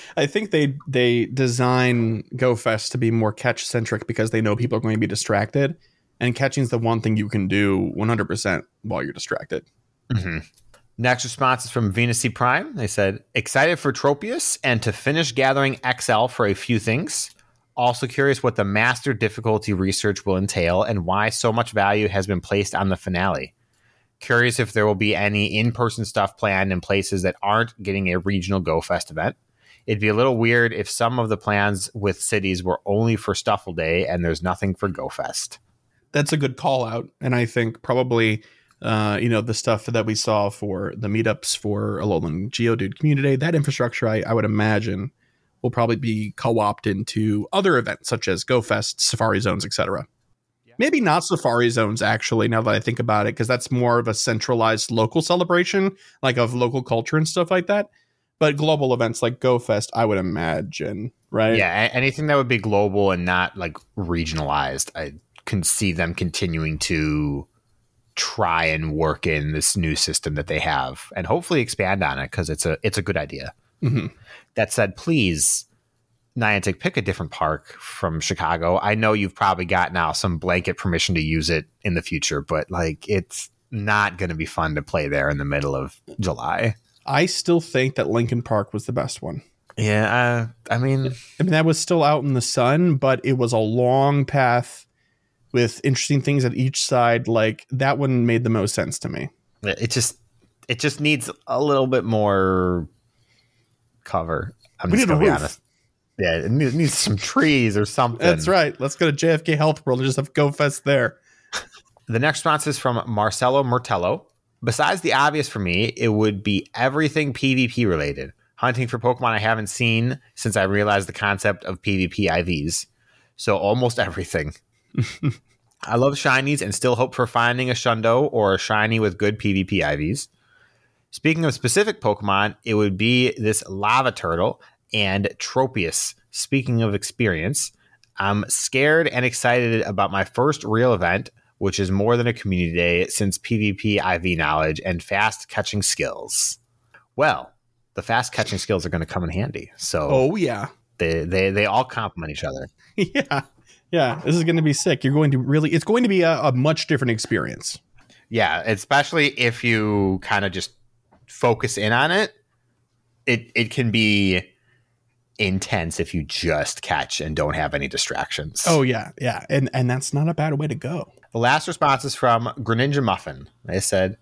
i think they they design GoFest to be more catch centric because they know people are going to be distracted and catching is the one thing you can do 100% while you're distracted mm-hmm. Next response is from venus c prime they said excited for tropius and to finish gathering xl for a few things also curious what the master difficulty research will entail and why so much value has been placed on the finale Curious if there will be any in person stuff planned in places that aren't getting a regional Go Fest event. It'd be a little weird if some of the plans with cities were only for Stufful Day and there's nothing for Go Fest. That's a good call out. And I think probably, uh, you know, the stuff that we saw for the meetups for Alolan Geodude Community, that infrastructure, I, I would imagine, will probably be co opted into other events such as Go Fest, Safari Zones, etc. Maybe not Safari Zones, actually, now that I think about it, because that's more of a centralized local celebration, like of local culture and stuff like that. But global events like GoFest, I would imagine, right? Yeah, anything that would be global and not like regionalized, I can see them continuing to try and work in this new system that they have and hopefully expand on it because it's a it's a good idea. Mm-hmm. That said, please Niantic, pick a different park from Chicago. I know you've probably got now some blanket permission to use it in the future, but like it's not going to be fun to play there in the middle of July. I still think that Lincoln Park was the best one. Yeah, uh, I mean, I mean that was still out in the sun, but it was a long path with interesting things at each side. Like that one made the most sense to me. It just it just needs a little bit more cover. I'm we just gonna be honest. Yeah, it needs some trees or something. That's right. Let's go to JFK Health World and just have GoFest there. the next response is from Marcelo Mertello. Besides the obvious for me, it would be everything PvP related. Hunting for Pokemon I haven't seen since I realized the concept of PvP IVs. So almost everything. I love shinies and still hope for finding a Shundo or a shiny with good PvP IVs. Speaking of specific Pokemon, it would be this lava turtle and Tropius. Speaking of experience, I'm scared and excited about my first real event, which is more than a community day since PvP IV knowledge and fast catching skills. Well, the fast catching skills are going to come in handy. So, oh yeah, they they they all complement each other. yeah, yeah, this is going to be sick. You're going to really, it's going to be a, a much different experience. Yeah, especially if you kind of just focus in on it. It it can be intense if you just catch and don't have any distractions. Oh yeah, yeah, and and that's not a bad way to go. The last response is from Greninja Muffin. They said,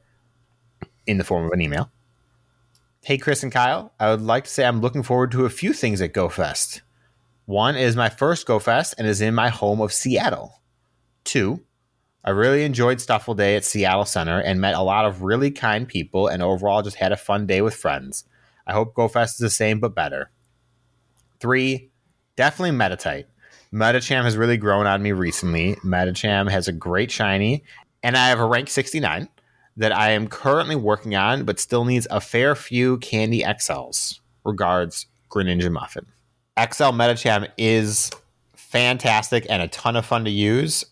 in the form of an email, "Hey Chris and Kyle, I would like to say I'm looking forward to a few things at GoFest. One is my first GoFest and is in my home of Seattle. Two, I really enjoyed Stufful Day at Seattle Center and met a lot of really kind people and overall just had a fun day with friends. I hope GoFest is the same but better. Three, definitely Meditite. Medicham has really grown on me recently. Medicham has a great shiny, and I have a rank 69 that I am currently working on, but still needs a fair few candy XLs. Regards, Greninja Muffin. XL Medicham is fantastic and a ton of fun to use.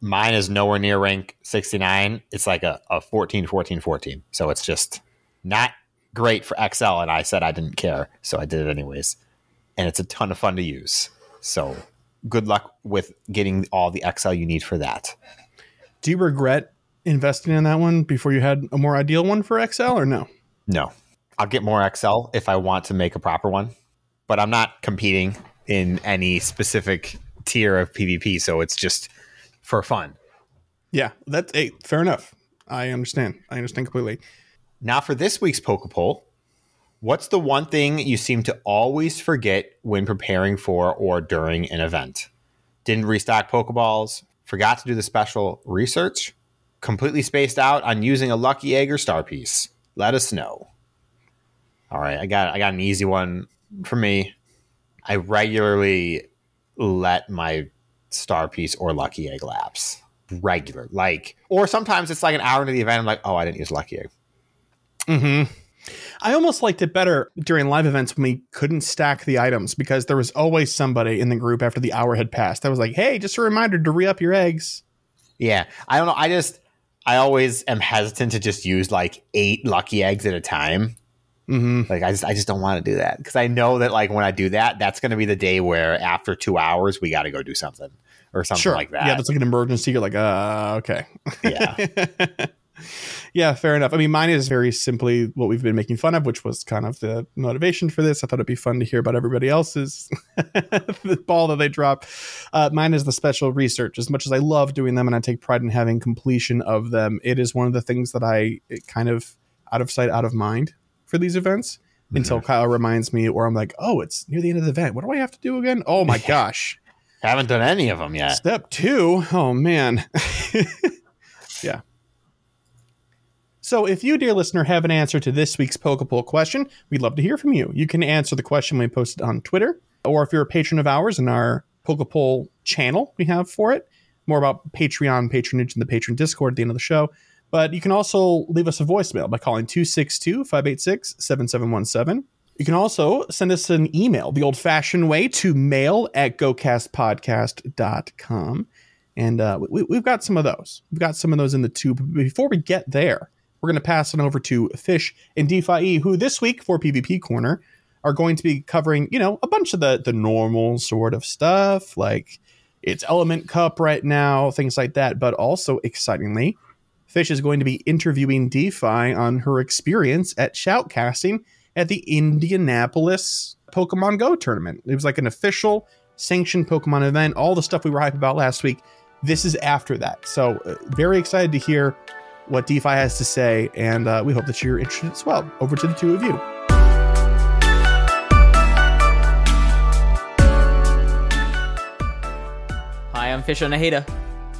Mine is nowhere near rank 69. It's like a, a 14, 14, 14. So it's just not great for XL. And I said I didn't care. So I did it anyways and it's a ton of fun to use. So good luck with getting all the XL you need for that. Do you regret investing in that one before you had a more ideal one for XL or no? No. I'll get more XL if I want to make a proper one, but I'm not competing in any specific tier of PvP, so it's just for fun. Yeah, that's hey, fair enough. I understand. I understand completely. Now for this week's Poke Poll, what's the one thing you seem to always forget when preparing for or during an event? Didn't restock Pokeballs, forgot to do the special research, completely spaced out on using a lucky egg or star piece. Let us know. All right, I got I got an easy one for me. I regularly let my star piece or lucky egg lapse. Regular, like, or sometimes it's like an hour into the event. I'm like, oh, I didn't use lucky egg. Hmm. I almost liked it better during live events when we couldn't stack the items because there was always somebody in the group after the hour had passed that was like, "Hey, just a reminder to re up your eggs." Yeah, I don't know. I just I always am hesitant to just use like eight lucky eggs at a time. Mm-hmm. Like I just I just don't want to do that because I know that like when I do that, that's going to be the day where after two hours we got to go do something or something Sure. like that. Yeah, that's like an emergency. You're like, uh, okay. Yeah. yeah, fair enough. I mean, mine is very simply what we've been making fun of, which was kind of the motivation for this. I thought it'd be fun to hear about everybody else's the ball that they drop. Uh, mine is the special research. As much as I love doing them and I take pride in having completion of them, it is one of the things that I it kind of out of sight, out of mind for these events. Until mm-hmm. Kyle reminds me, or I'm like, oh, it's near the end of the event. What do I have to do again? Oh my gosh. Haven't done any of them yet. Step two, oh man. yeah. So, if you, dear listener, have an answer to this week's Pokepoll question, we'd love to hear from you. You can answer the question we posted on Twitter, or if you're a patron of ours in our Pokepoll channel we have for it, more about Patreon patronage in the patron Discord at the end of the show. But you can also leave us a voicemail by calling 262 586 7717. You can also send us an email the old fashioned way to mail at gocastpodcast.com. And uh, we, we've got some of those. We've got some of those in the tube. But before we get there, we're going to pass it over to Fish and DPhiE, who this week for PvP Corner are going to be covering, you know, a bunch of the the normal sort of stuff, like it's Element Cup right now, things like that. But also, excitingly, Fish is going to be interviewing DPhiE on her experience at shoutcasting at the Indianapolis Pokemon Go tournament. It was like an official sanctioned Pokemon event, all the stuff we were hyped about last week. This is after that. So, uh, very excited to hear what DPhiE has to say, and uh, we hope that you're interested as well. Over to the two of you. Hi, I'm FishonaHeater,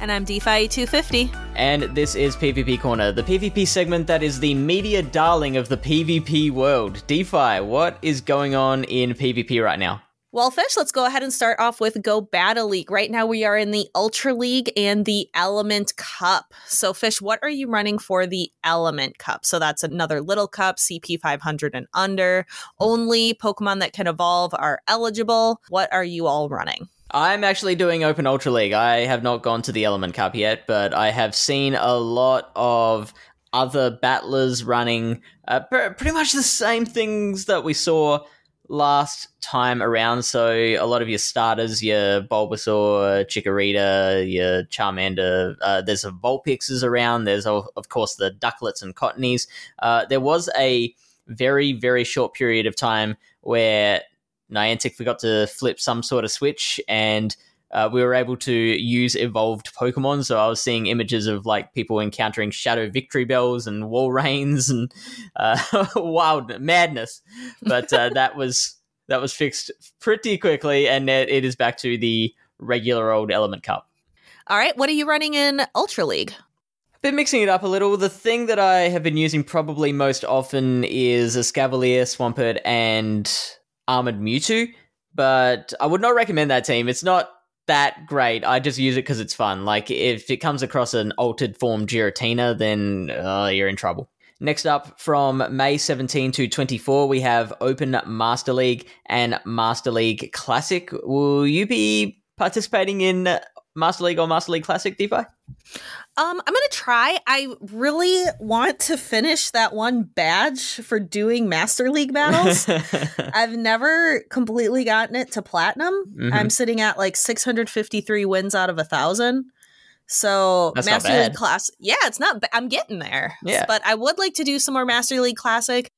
And I'm DPhiE 250. and this is PvP Corner, the PvP segment that is the media darling of the PvP world. DPhiE, what is going on in PvP right now? Well, Fish, let's go ahead and start off with Go Battle League. Right now, we are in the Ultra League and the Element Cup. So, Fish, what are you running for the Element Cup? So, that's another little cup, CP 500 and under. Only Pokemon that can evolve are eligible. What are you all running? I'm actually doing Open Ultra League. I have not gone to the Element Cup yet, but I have seen a lot of other battlers running uh, pr- pretty much the same things that we saw last time around. So a lot of your starters, your Bulbasaur, Chikorita, your Charmander. Uh, there's a Vulpixes around. There's of course the Duckletts and Cottonees. Uh, there was a very very short period of time where Niantic forgot to flip some sort of switch and. Uh, we were able to use evolved Pokemon, so I was seeing images of like people encountering Shadow Victreebels and Wall Rains and uh, wild madness. But uh, that was that was fixed pretty quickly, and it, it is back to the regular old Element Cup. All right, what are you running in Ultra League? Been mixing it up a little. The thing that I have been using probably most often is a Scavalier, Swampert, and Armored Mewtwo. But I would not recommend that team. It's not that great. I just use it because it's fun. Like if it comes across an altered form Giratina, then uh, you're in trouble. Next up, from May 17 to 24, we have Open Master League and Master League Classic. Will you be participating in Master League or Master League Classic, DPhiE? Um, I'm gonna try. I really want to finish that one badge for doing Master League battles. I've never completely gotten it to platinum. Mhm. I'm sitting at like 653 wins out of a thousand. So That's Master League bad. class, yeah, it's not. Ba- I'm getting there. Yeah. but I would like to do some more Master League Classic.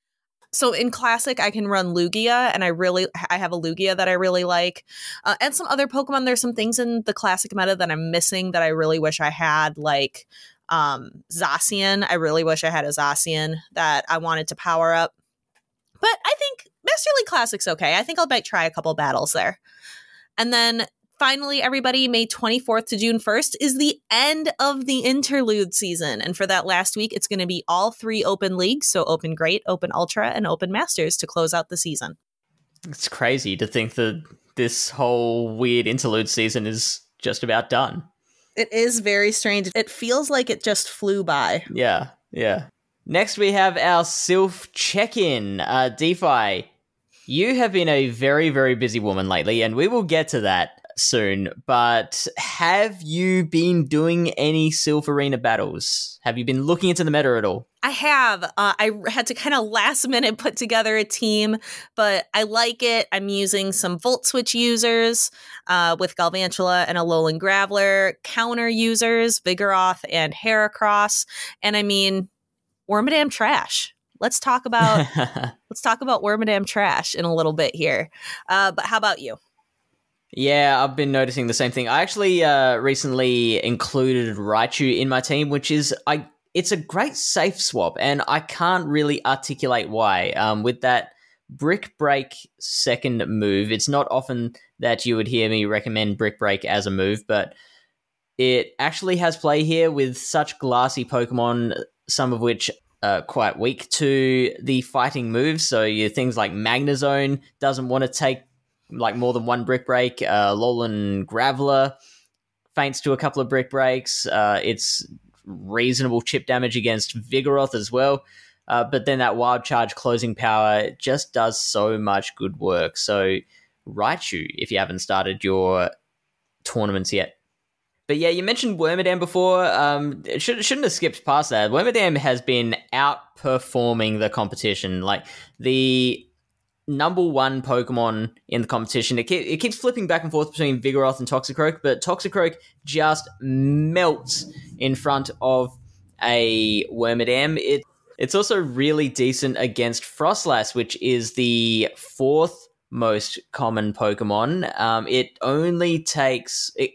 So in classic, I can run Lugia, and I really I have a Lugia that I really like, uh, and some other Pokemon. There's some things in the classic meta that I'm missing that I really wish I had, like um Zacian. I really wish I had a Zacian that I wanted to power up. But I think Master League Classic's okay. I think I'll might try a couple battles there. And then finally, everybody, May 24th to June 1st is the end of the interlude season. And for that last week, it's going to be all three open leagues. So Open Great, Open Ultra, and Open Masters to close out the season. It's crazy to think that this whole weird interlude season is just about done. It is very strange. It feels like it just flew by. Yeah, yeah. Next, we have our Silph check in. Uh, DPhiE, you have been a very, very busy woman lately, and we will get to that soon. But have you been doing any Silph Arena battles? Have you been looking into the meta at all? I have. Uh, I had to kind of last minute put together a team, but I like it. I'm using some Volt Switch users uh, with Galvantula and Alolan Graveler, counter users, Vigoroth and Heracross. And I mean, Wormadam trash. Let's talk about let's talk about Wormadam trash in a little bit here. Uh, but how about you? Yeah, I've been noticing the same thing. I actually uh, recently included Raichu in my team, which is I. It's a great safe swap, and I can't really articulate why. Um, with that brick break second move, it's not often that you would hear me recommend brick break as a move, but it actually has play here with such glassy Pokemon, some of which are quite weak to the fighting moves. So you things like Magnezone doesn't want to take like more than one brick break. Uh, Alolan Graveler faints to a couple of brick breaks. Uh, it's reasonable chip damage against Vigoroth as well. Uh, but then that wild charge closing power just does so much good work. So Raichu, if you haven't started your tournaments yet. But yeah, you mentioned Wormadam before. Um, should, shouldn't have skipped past that. Wormadam has been outperforming the competition. Like the number one Pokemon in the competition. It, it keeps flipping back and forth between Vigoroth and Toxicroak, but Toxicroak just melts in front of a Wormadam. It it's also really decent against Froslass, which is the fourth most common Pokemon. Um, it only takes it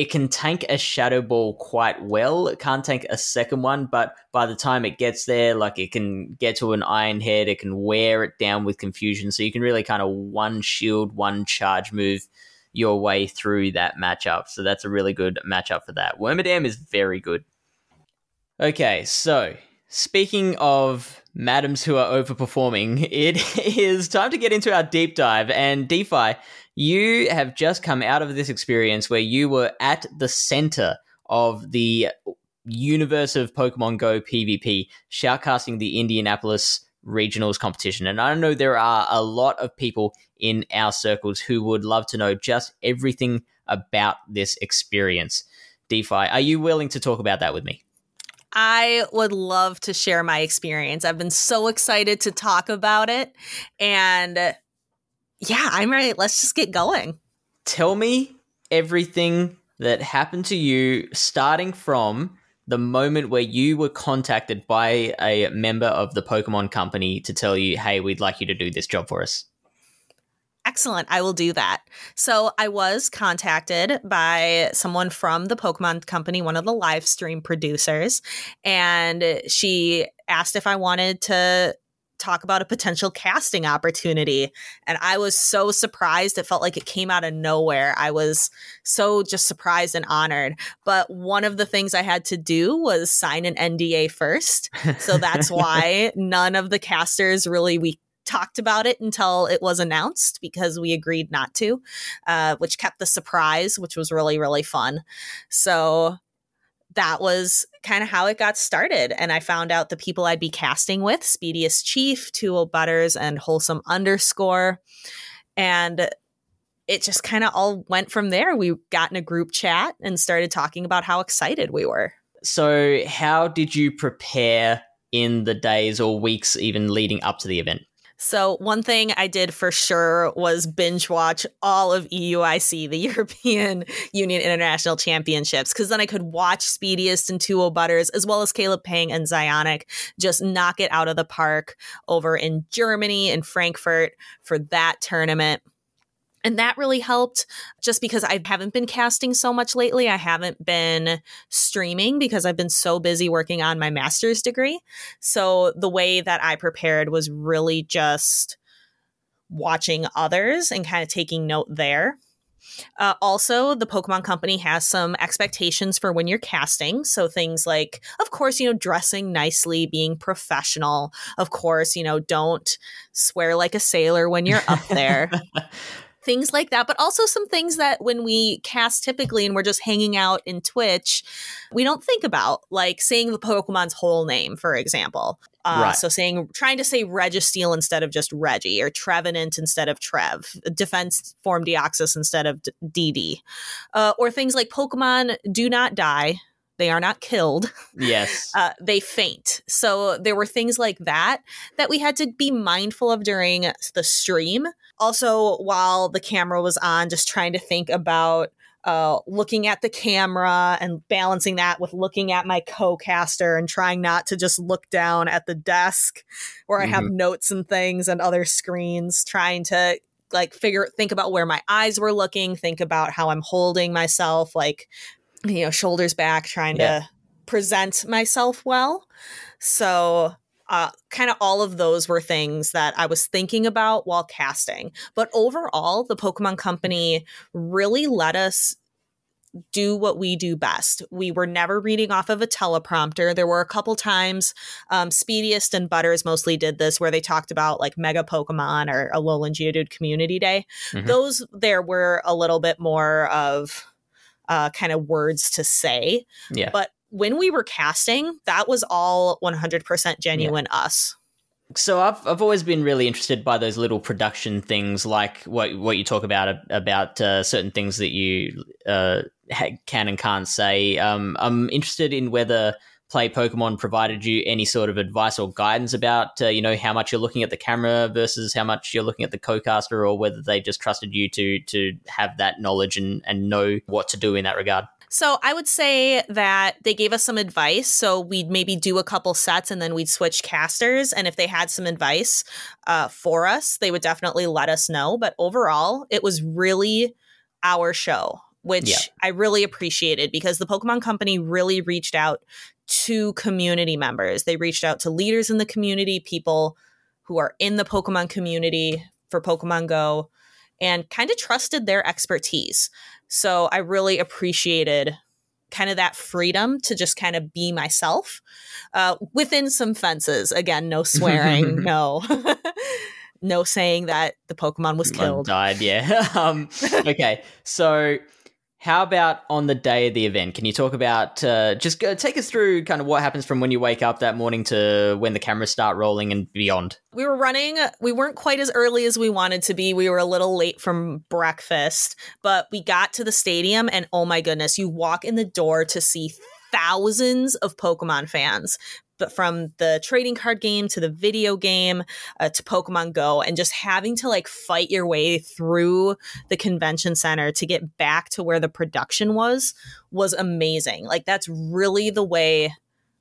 it can tank a shadow ball quite well. It can't tank a second one, but by the time it gets there, like it can get to an iron head, it can wear it down with confusion. So you can really kind of one shield, one charge move your way through that matchup. So that's a really good matchup for that. Wormadam is very good. Okay, so speaking of madams who are overperforming, it is time to get into our deep dive. And DPhiE, you have just come out of this experience where you were at the center of the universe of Pokemon Go PvP, shoutcasting the Indianapolis regionals competition. And I know there are a lot of people in our circles who would love to know just everything about this experience. DPhiE, are you willing to talk about that with me? I would love to share my experience. I've been so excited to talk about it. And uh, yeah, I'm ready. Let's just get going. Tell me everything that happened to you starting from the moment where you were contacted by a member of the Pokemon company to tell you, hey, we'd like you to do this job for us. Excellent. I will do that. So I was contacted by someone from the Pokemon company, one of the live stream producers, and she asked if I wanted to talk about a potential casting opportunity. And I was so surprised. It felt like it came out of nowhere. I was so just surprised and honored. But one of the things I had to do was sign an NDA first. So that's why none of the casters really we talked about it until it was announced because we agreed not to, uh, which kept the surprise, which was really, really fun. So that was kind of how it got started. And I found out the people I'd be casting with Speediest Chief, Tool Butters, and Wholesome Underscore. And it just kind of all went from there. We got in a group chat and started talking about how excited we were. So, how did you prepare in the days or weeks even leading up to the event? So, one thing I did for sure was binge watch all of EUIC, the European Union International Championships, because then I could watch Speediest and Tuo Butters, as well as Caleb Pang and Zionic, just knock it out of the park over in Germany and Frankfurt for that tournament. And that really helped just because I haven't been casting so much lately. I haven't been streaming because I've been so busy working on my master's degree. So the way that I prepared was really just watching others and kind of taking note there. Uh, also, the Pokemon Company has some expectations for when you're casting. So, things like, of course, you know, dressing nicely, being professional. Of course, you know, don't swear like a sailor when you're up there. things like that, but also some things that when we cast typically and we're just hanging out in Twitch, we don't think about, like saying the Pokemon's whole name, for example. Uh, right. So saying, trying to say Registeel instead of just Reggie, or Trevenant instead of Trev, Defense Form Deoxys instead of DD, uh, or things like Pokemon do not die. They are not killed. Yes. Uh, they faint. So there were things like that that we had to be mindful of during the stream also while the camera was on just trying to think about uh, looking at the camera and balancing that with looking at my co-caster and trying not to just look down at the desk where mm-hmm. I have mm-hmm. notes and things and other screens, trying to like figure think about where my eyes were looking, think about how I'm holding myself, like you know, shoulders back, trying yeah. to present myself well. So uh, kind of all of those were things that I was thinking about while casting. But overall, the Pokemon Company really let us do what we do best. We were never reading off of a teleprompter. There were a couple times, um, Speediest and Butters mostly did this, where they talked about like Mega Pokemon or a Alolan Geodude Community Day. Mm-hmm. Those there were a little bit more of uh, kind of words to say. Yeah. But when we were casting, that was all 100% genuine yeah. us. So I've I've always been really interested by those little production things, like what what you talk about about uh, certain things that you uh, can and can't say. Um, I'm interested in whether Play Pokemon provided you any sort of advice or guidance about uh, you know how much you're looking at the camera versus how much you're looking at the co-caster, or whether they just trusted you to to have that knowledge and and know what to do in that regard. So I would say that they gave us some advice. So we'd maybe do a couple sets and then we'd switch casters. And if they had some advice uh, for us, they would definitely let us know. But overall, it was really our show, which yeah. I really appreciated because the Pokemon Company really reached out to community members. They reached out to leaders in the community, people who are in the Pokemon community for Pokemon Go, and kind of trusted their expertise. So I really appreciated kind of that freedom to just kind of be myself uh, within some fences. Again, no swearing, no. no saying that the Pokemon was killed. Died, yeah. um, okay, so how about on the day of the event? Can you talk about uh, just take us through kind of what happens from when you wake up that morning to when the cameras start rolling and beyond? We were running, we weren't quite as early as we wanted to be. We were a little late from breakfast, but we got to the stadium and oh my goodness, you walk in the door to see thousands of Pokemon fans but from the trading card game to the video game uh, to Pokemon Go, and just having to like fight your way through the convention center to get back to where the production was was amazing. Like that's really the way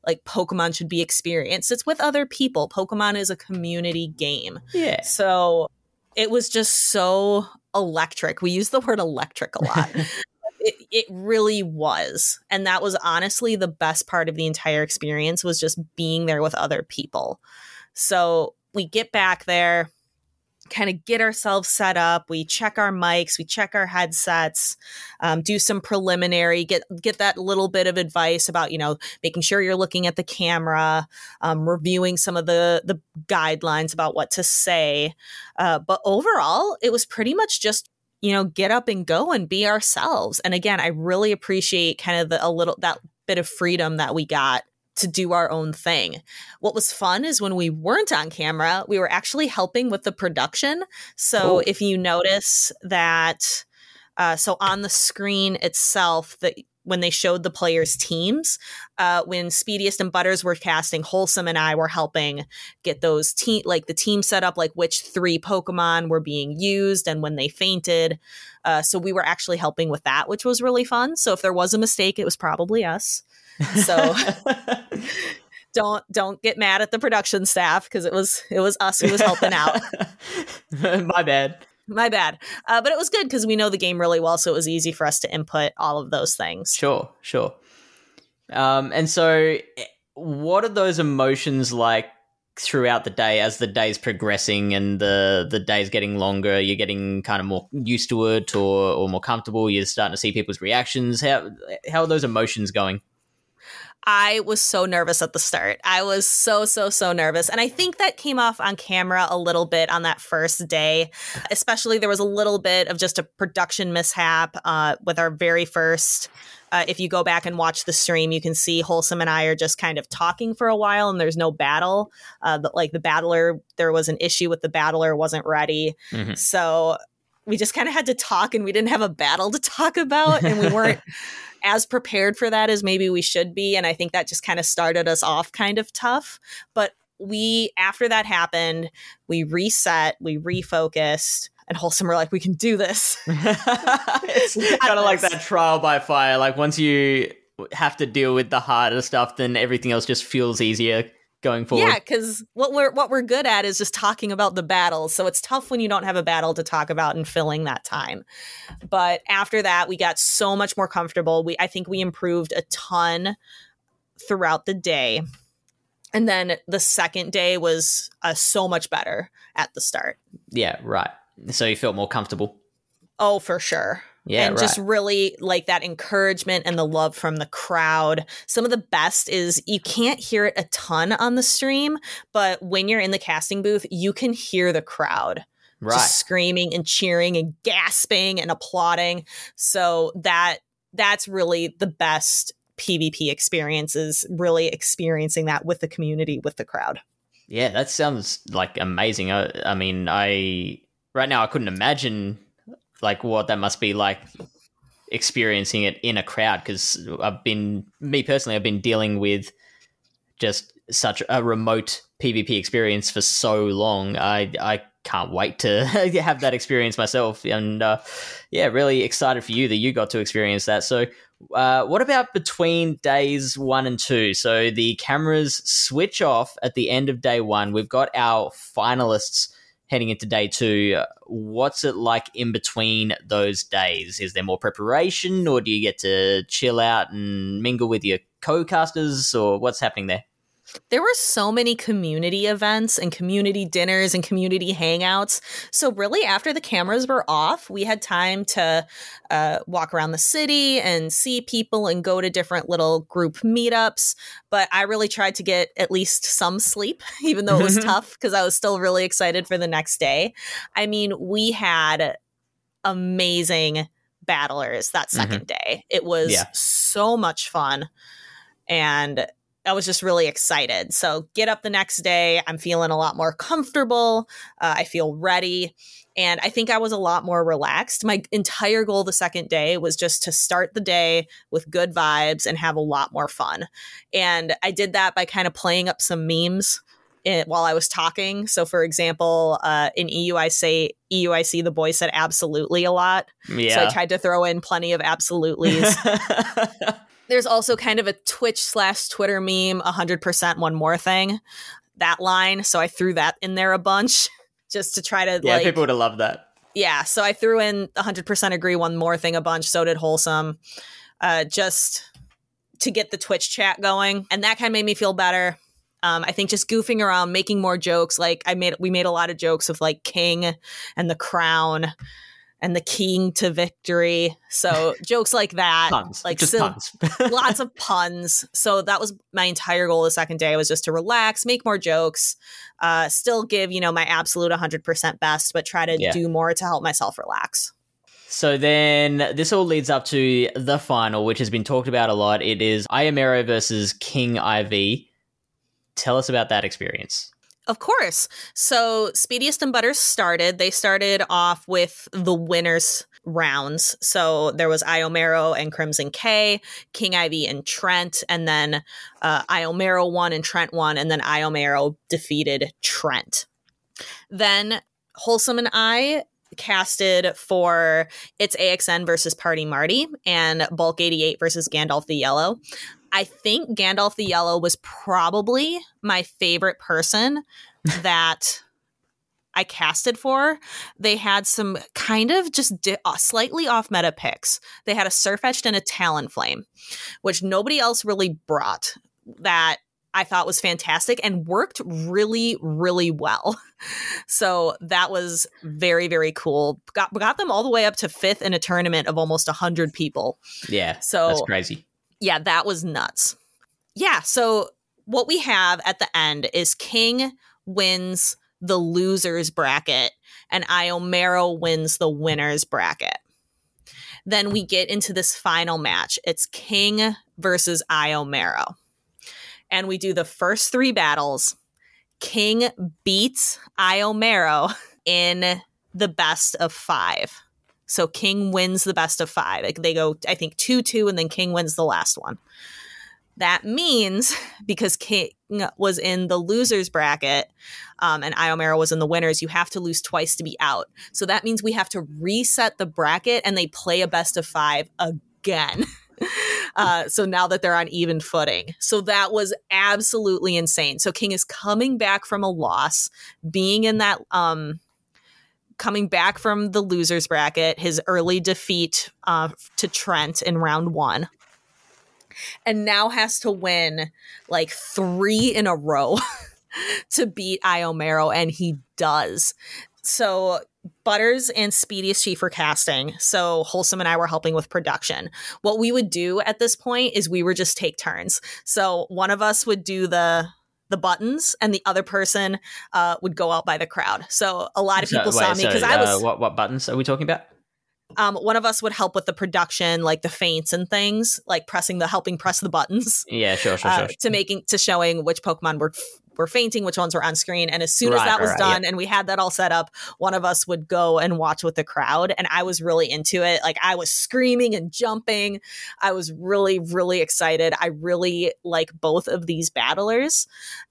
like Pokemon should be experienced. It's with other people. Pokemon is a community game. Yeah. So it was just so electric. We use the word electric a lot. it, it really was. And that was honestly the best part of the entire experience was just being there with other people. So we get back there kind of get ourselves set up. We check our mics we check our headsets um, do some preliminary get get that little bit of advice about you know making sure you're looking at the camera um, reviewing some of the the guidelines about what to say. Uh, but overall it was pretty much just you know, get up and go and be ourselves. And again, I really appreciate kind of the, a little that bit of freedom that we got to do our own thing. What was fun is when we weren't on camera, we were actually helping with the production. So if you notice that, uh, so on the screen itself, that when they showed the players' teams. Uh, when Speediest and Butters were casting, Wholesome and I were helping get those team like the team set up, like which three Pokemon were being used and when they fainted. Uh, so we were actually helping with that, which was really fun. So if there was a mistake, it was probably us. So don't don't get mad at the production staff because it was it was us who was helping out. My bad. My bad. Uh, but it was good because we know the game really well, so it was easy for us to input all of those things. Sure, sure. Um, and so, eh, what are those emotions like throughout the day as the day's progressing and the the day's getting longer? You're getting kind of more used to it, or or more comfortable. You're starting to see people's reactions. How how are those emotions going? I was so nervous at the start. I was so, so, so nervous. And I think that came off on camera a little bit on that first day. Especially, there was a little bit of just a production mishap uh, with our very first. Uh, if you go back and watch the stream, you can see Wholesome and I are just kind of talking for a while, and there's no battle. Uh, but like the battler, there was an issue with the battler wasn't ready, mm-hmm. so we just kind of had to talk, and we didn't have a battle to talk about, and we weren't as prepared for that as maybe we should be. And I think that just kind of started us off kind of tough. But we, after that happened, we reset, we refocused. And Wholesome were like, we can do this. it's kind of like that trial by fire. Like once you have to deal with the harder stuff, then everything else just feels easier going forward. Yeah, because what we're what we're good at is just talking about the battles. So it's tough when you don't have a battle to talk about and filling that time. But after that, we got so much more comfortable. We I think we improved a ton throughout the day. And then the second day was uh, so much better at the start. Yeah, right. So you felt more comfortable. Oh, for sure. Yeah, and right. just really like that encouragement and the love from the crowd. Some of the best is you can't hear it a ton on the stream, but when you're in the casting booth, you can hear the crowd. Right. Just screaming and cheering and gasping and applauding. So that that's really the best PvP experiences, really experiencing that with the community, with the crowd. Yeah, that sounds like amazing. I, I mean, I right now I couldn't imagine like what that must be like experiencing it in a crowd because I've been me personally I've been dealing with just such a remote PvP experience for so long. I I can't wait to have that experience myself, and uh, yeah, really excited for you that you got to experience that. So, uh, what about between days one and two? So the cameras switch off at the end of day one. We've got our finalists heading into day two. What's it like in between those days? Is there more preparation, or do you get to chill out and mingle with your co-casters, or what's happening there? There were so many community events and community dinners and community hangouts. So, really, after the cameras were off, we had time to uh, walk around the city and see people and go to different little group meetups. But I really tried to get at least some sleep, even though it was tough because I was still really excited for the next day. I mean, we had amazing battlers that 2nd mm-hmm. day. It was yeah. so much fun. And I was just really excited. So get up the next day. I'm feeling a lot more comfortable. Uh, I feel ready. And I think I was a lot more relaxed. My entire goal the second day was just to start the day with good vibes and have a lot more fun. And I did that by kind of playing up some memes in, while I was talking. So, for example, uh, in EU, I say EUIC, the boy said absolutely a lot. Yeah. So I tried to throw in plenty of absolutelys. There's also kind of a Twitch slash Twitter meme, 100% one more thing, that line. So I threw that in there a bunch just to try to Yeah, like, people would have loved that. Yeah, so I threw in 100% agree one more thing a bunch. So did Wholesome. Uh, just to get the Twitch chat going. And that kind of made me feel better. Um, I think just goofing around, making more jokes. Like I made, we made a lot of jokes with like King and the Crown and the king to victory. So jokes like that, puns. like puns. lots of puns. So that was my entire goal the second day was just to relax, make more jokes, uh, still give you know my absolute 100% best, but try to yeah. do more to help myself relax. So then this all leads up to the final, which has been talked about a lot. It is Iomero versus King Ivy. Tell us about that experience. Of course. So Speediest and Butters started. They started off with the winners rounds. So there was Iomero and Crimson K, King Ivy and Trent, and then uh, Iomero won and Trent won, and then Iomero defeated Trent. Then Wholesome and I casted for it's AXN versus Party Marty and Bulk 88 versus Gandalf the Yellow. I think Gandalf the Yellow was probably my favorite person that I casted for. They had some kind of just di- uh, slightly off meta picks. They had a Sirfetch'd and a Talonflame, which nobody else really brought that I thought was fantastic and worked really, really well. So that was very, very cool. Got got them all the way up to fifth in a tournament of almost hundred people. Yeah. So that's crazy. Yeah, that was nuts. Yeah. So what we have at the end is King wins the losers bracket and Iomero wins the winners bracket. Then we get into this final match. It's King versus Iomero and we do the first three battles. King beats Iomero in the best of five. So King wins the best of five. They go, I think, 2 2, and then King wins the last one. That means because King was in the losers bracket um, and Iomero was in the winners, you have to lose twice to be out. So that means we have to reset the bracket and they play a best of five again. Uh, so now that they're on even footing. So that was absolutely insane. So King is coming back from a loss, being in that um coming back from the losers bracket, his early defeat uh, to Trent in round one. And now has to win like three in a row to beat Iomero, and he does. So Butters and Speediest Chief were casting. So Wholesome and I were helping with production. What we would do at this point is we would just take turns. So one of us would do the the buttons and the other person uh, would go out by the crowd. So a lot of people so, saw wait, me because I was uh, what what buttons are we talking about? um, one of us would help with the production, like the faints and things, like pressing the helping press the buttons Yeah, sure, sure, uh, sure. to making to showing which Pokemon were were fainting, which ones were on screen. And as soon as Right, that was right, done and we had that all set up, one of us would go and watch with the crowd. And I was really into it. Like I was screaming and jumping. I was really, really excited. I really like both of these battlers.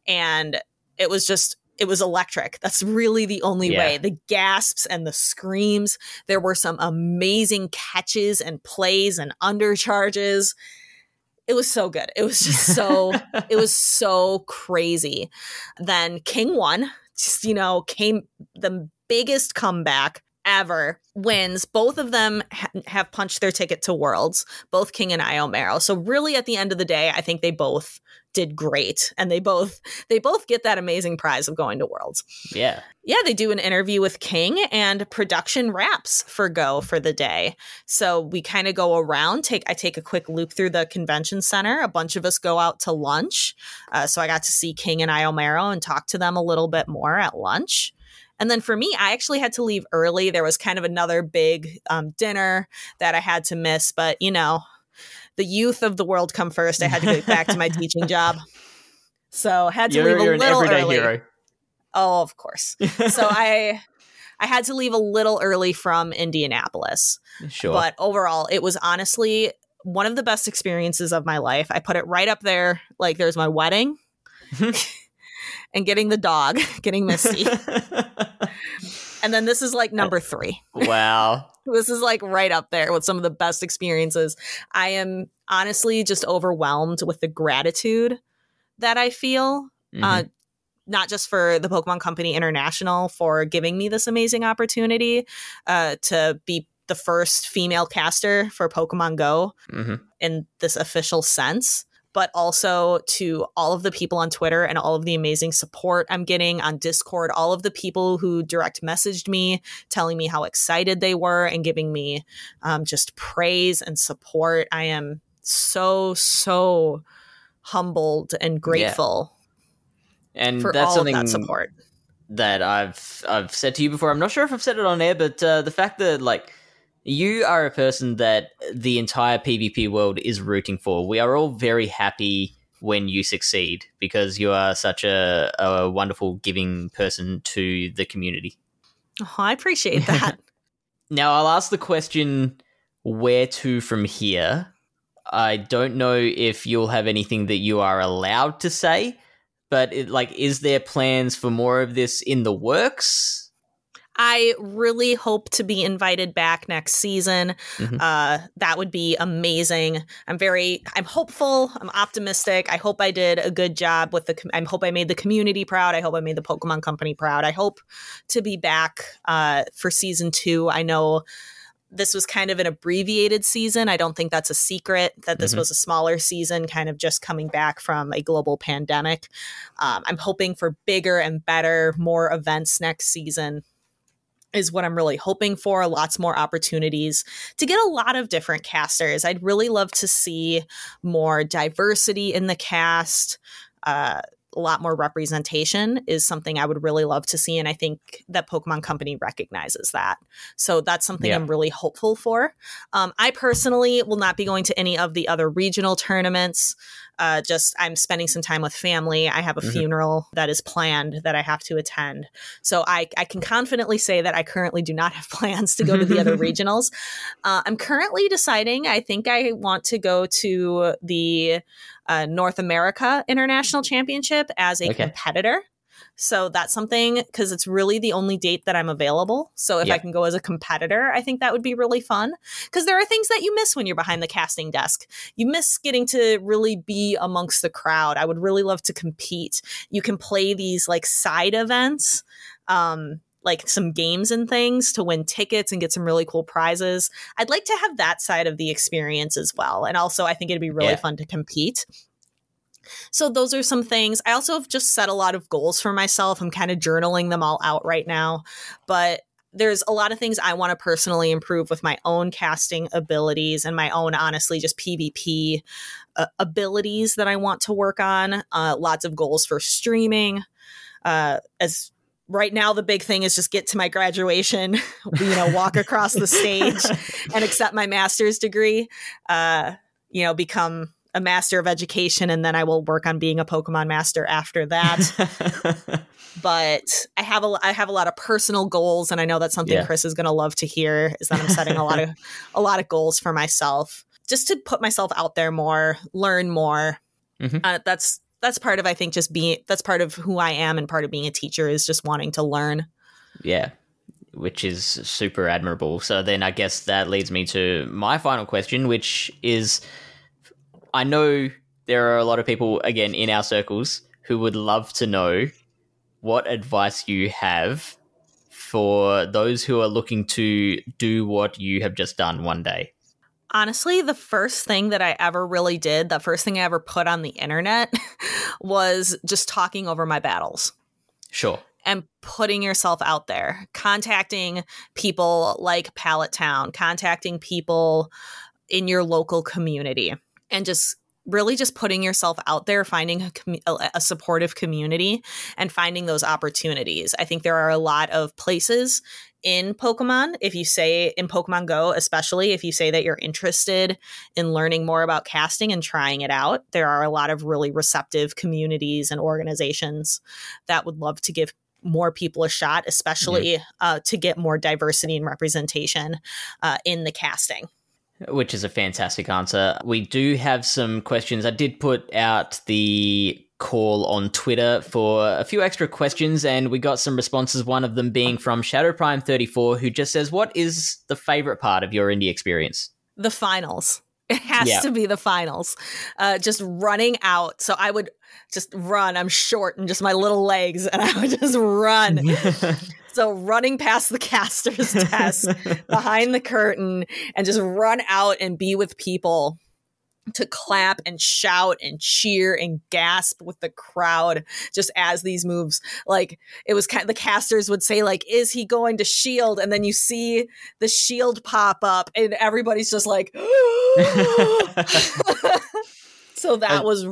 And it was just it was electric. That's really the only Yeah. way. The gasps and the screams. There were some amazing catches and plays and undercharges. It was so good. It was just so it was so crazy. Then King won, just you know, came the biggest comeback ever wins. Both of them ha- have punched their ticket to Worlds, both King and Iomero. So really at the end of the day, I think they both did great and they both they both get that amazing prize of going to Worlds. yeah. Yeah, they do an interview with King and production wraps for Go for the day. So we kind of go around. Take I take a quick loop through the convention center. A bunch of us go out to lunch. Uh, so I got to see King and Iomero and talk to them a little bit more at lunch. And then for me, I actually had to leave early. There was kind of another big um, dinner that I had to miss, but you know, the youth of the world come first. I had to get back to my teaching job. So had to You're, leave a little early. hero. Oh, of course so I I had to leave a little early from Indianapolis. sure. But overall, it was honestly one of the best experiences of my life. I put it right up there. Like there's my wedding and getting the dog, getting Misty. And then this is like number 3. wow. This is like right up there with some of the best experiences. I am honestly just overwhelmed with the gratitude that I feel Mhm. uh, not just for the Pokemon Company International for giving me this amazing opportunity uh, to be the first female caster for Pokemon Go Mhm. in this official sense, but also to all of the people on Twitter and all of the amazing support I'm getting on Discord, all of the people who direct messaged me telling me how excited they were and giving me um, just praise and support. I am so, so humbled and grateful and for that's all of something that support. that I've I've said to you before. I'm not sure if I've said it on air, but uh, the fact that like you are a person that the entire PvP world is rooting for. We are all very happy when you succeed because you are such a, a wonderful giving person to the community. Oh, I appreciate that. Now I'll ask the question where to from here. I don't know if you'll have anything that you are allowed to say, but it, like, is there plans for more of this in the works? I really hope to be invited back next season. Mhm. Uh, that would be amazing. I'm very, I'm hopeful. I'm optimistic. I hope I did a good job with the. com- I hope I made the community proud. I hope I made the Pokemon Company proud. I hope to be back uh, for season two. I know this was kind of an abbreviated season. I don't think that's a secret that this Mhm. was a smaller season, kind of just coming back from a global pandemic. Um, I'm hoping for bigger and better, more events next season is what I'm really hoping for. Lots more opportunities to get a lot of different casters. I'd really love to see more diversity in the cast. Uh, a lot more representation is something I would really love to see. And I think that Pokemon Company recognizes that. So that's something Yeah. I'm really hopeful for. Um, I personally will not be going to any of the other regional tournaments. Uh, just I'm spending some time with family. I have a Mhm. funeral that is planned that I have to attend. So I, I can confidently say that I currently do not have plans to go to the other regionals. Uh, I'm currently deciding. I think I want to go to the uh, North America International Championship as a Okay. competitor. So that's something because it's really the only date that I'm available. So if Yeah. I can go as a competitor, I think that would be really fun. Because there are things that you miss when you're behind the casting desk. You miss getting to really be amongst the crowd. I would really love to compete. You can play these like side events. Um, like some games and things to win tickets and get some really cool prizes. I'd like to have that side of the experience as well. And also, I think it'd be really Yeah. fun to compete. So, those are some things. I also have just set a lot of goals for myself. I'm kind of journaling them all out right now. But there's a lot of things I want to personally improve with my own casting abilities and my own, honestly, just PvP uh, abilities that I want to work on. Uh, lots of goals for streaming. Uh, as right now, the big thing is just get to my graduation, you know, walk across the stage and accept my master's degree. Uh, you know, become a master of education, and then I will work on being a Pokemon master after that. but I have a I have a lot of personal goals, and I know that's something Yeah. Chris is going to love to hear. Is that I'm setting a lot of a lot of goals for myself, just to put myself out there more, learn more. Mhm. Uh, that's that's part of I think just being that's part of who I am, and part of being a teacher is just wanting to learn. Yeah, which is super admirable. So then I guess that leads me to my final question, which is I know there are a lot of people, again, in our circles who would love to know what advice you have for those who are looking to do what you have just done one day. Honestly, the first thing that I ever really did, the first thing I ever put on the internet was just talking over my battles. Sure. and putting yourself out there, contacting people like Pallet Town, contacting people in your local community, and just really just putting yourself out there, finding a, a- a supportive community and finding those opportunities. I think there are a lot of places in Pokemon. If you say in Pokemon Go, especially if you say that you're interested in learning more about casting and trying it out, there are a lot of really receptive communities and organizations that would love to give more people a shot, especially uh, to get more diversity and representation uh, in the casting. Which is a fantastic answer. We do have some questions. I did put out the call on Twitter for a few extra questions, and we got some responses. One of them being from Shadow Prime 34, who just says, What is the favorite part of your indie experience? The finals. It has Yeah. to be the finals. Uh, just running out. So I would just run. I'm short and just my little legs, and I would just run. So running past the caster's desk behind the curtain and just run out and be with people to clap and shout and cheer and gasp with the crowd just as these moves like it was kind the casters would say like is he going to shield and then you see the shield pop up and everybody's just like so that was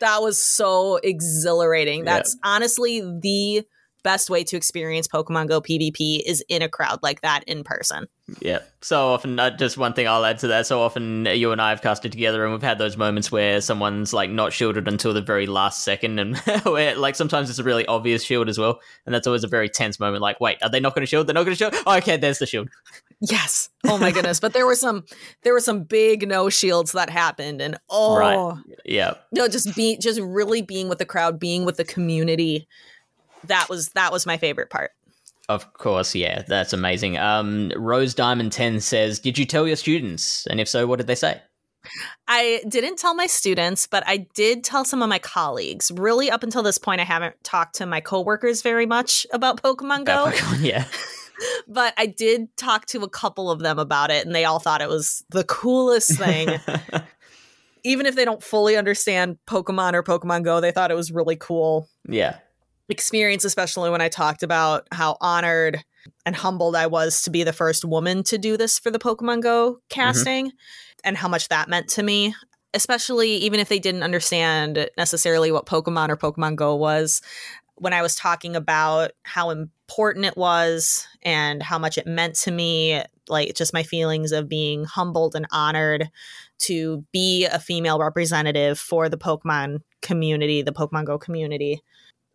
that was so exhilarating Yeah. that's honestly the best way to experience pokemon go pvp is in a crowd like that in person Yeah. So often, uh, just one thing I'll add to that. So often, you and I have casted together, and we've had those moments where someone's like not shielded until the very last second, and where like sometimes it's a really obvious shield as well, and that's always a very tense moment. Like, wait, are they not going to shield? They're not going to shield. Oh, okay, there's the shield. Yes. Oh my goodness. but there were some there were some big no shields that happened and oh Right. Yeah. no just be just really being with the crowd, being with the community. That was that was my favorite part. Of course, yeah, that's amazing. Um, Rose Diamond 10 says, Did you tell your students? And if so, what did they say? I didn't tell my students, but I did tell some of my colleagues. Really, up until this point, I haven't talked to my coworkers very much about Pokemon Go. About Pokemon, yeah. but I did talk to a couple of them about it, and they all thought it was the coolest thing. Even if they don't fully understand Pokemon or Pokemon Go, they thought it was really cool yeah. Experience, especially when I talked about how honored and humbled I was to be the first woman to do this for the Pokemon Go mm-hmm. casting and how much that meant to me. Especially even if they didn't understand necessarily what Pokemon or Pokemon Go was, when I was talking about how important it was and how much it meant to me, like just my feelings of being humbled and honored to be a female representative for the Pokemon community, the Pokemon Go community.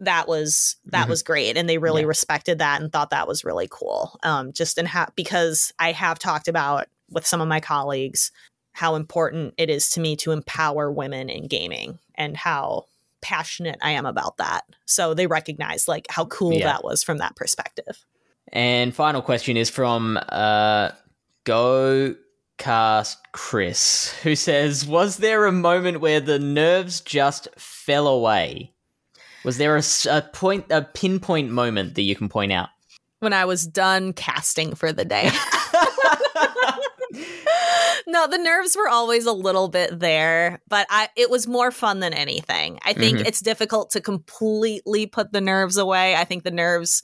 That was that Mhm. was great, and they really Yeah. respected that and thought that was really cool. Um, just in ha- because I have talked about with some of my colleagues how important it is to me to empower women in gaming and how passionate I am about that. So they recognize like how cool Yeah. that was from that perspective. And final question is from uh, Go Cast Chris, who says, "Was there a moment where the nerves just fell away? Was there a point, a pinpoint moment that you can point out?" When I was done casting for the day. no, the nerves were always a little bit there, but I it was more fun than anything. I think Mhm. it's difficult to completely put the nerves away. I think the nerves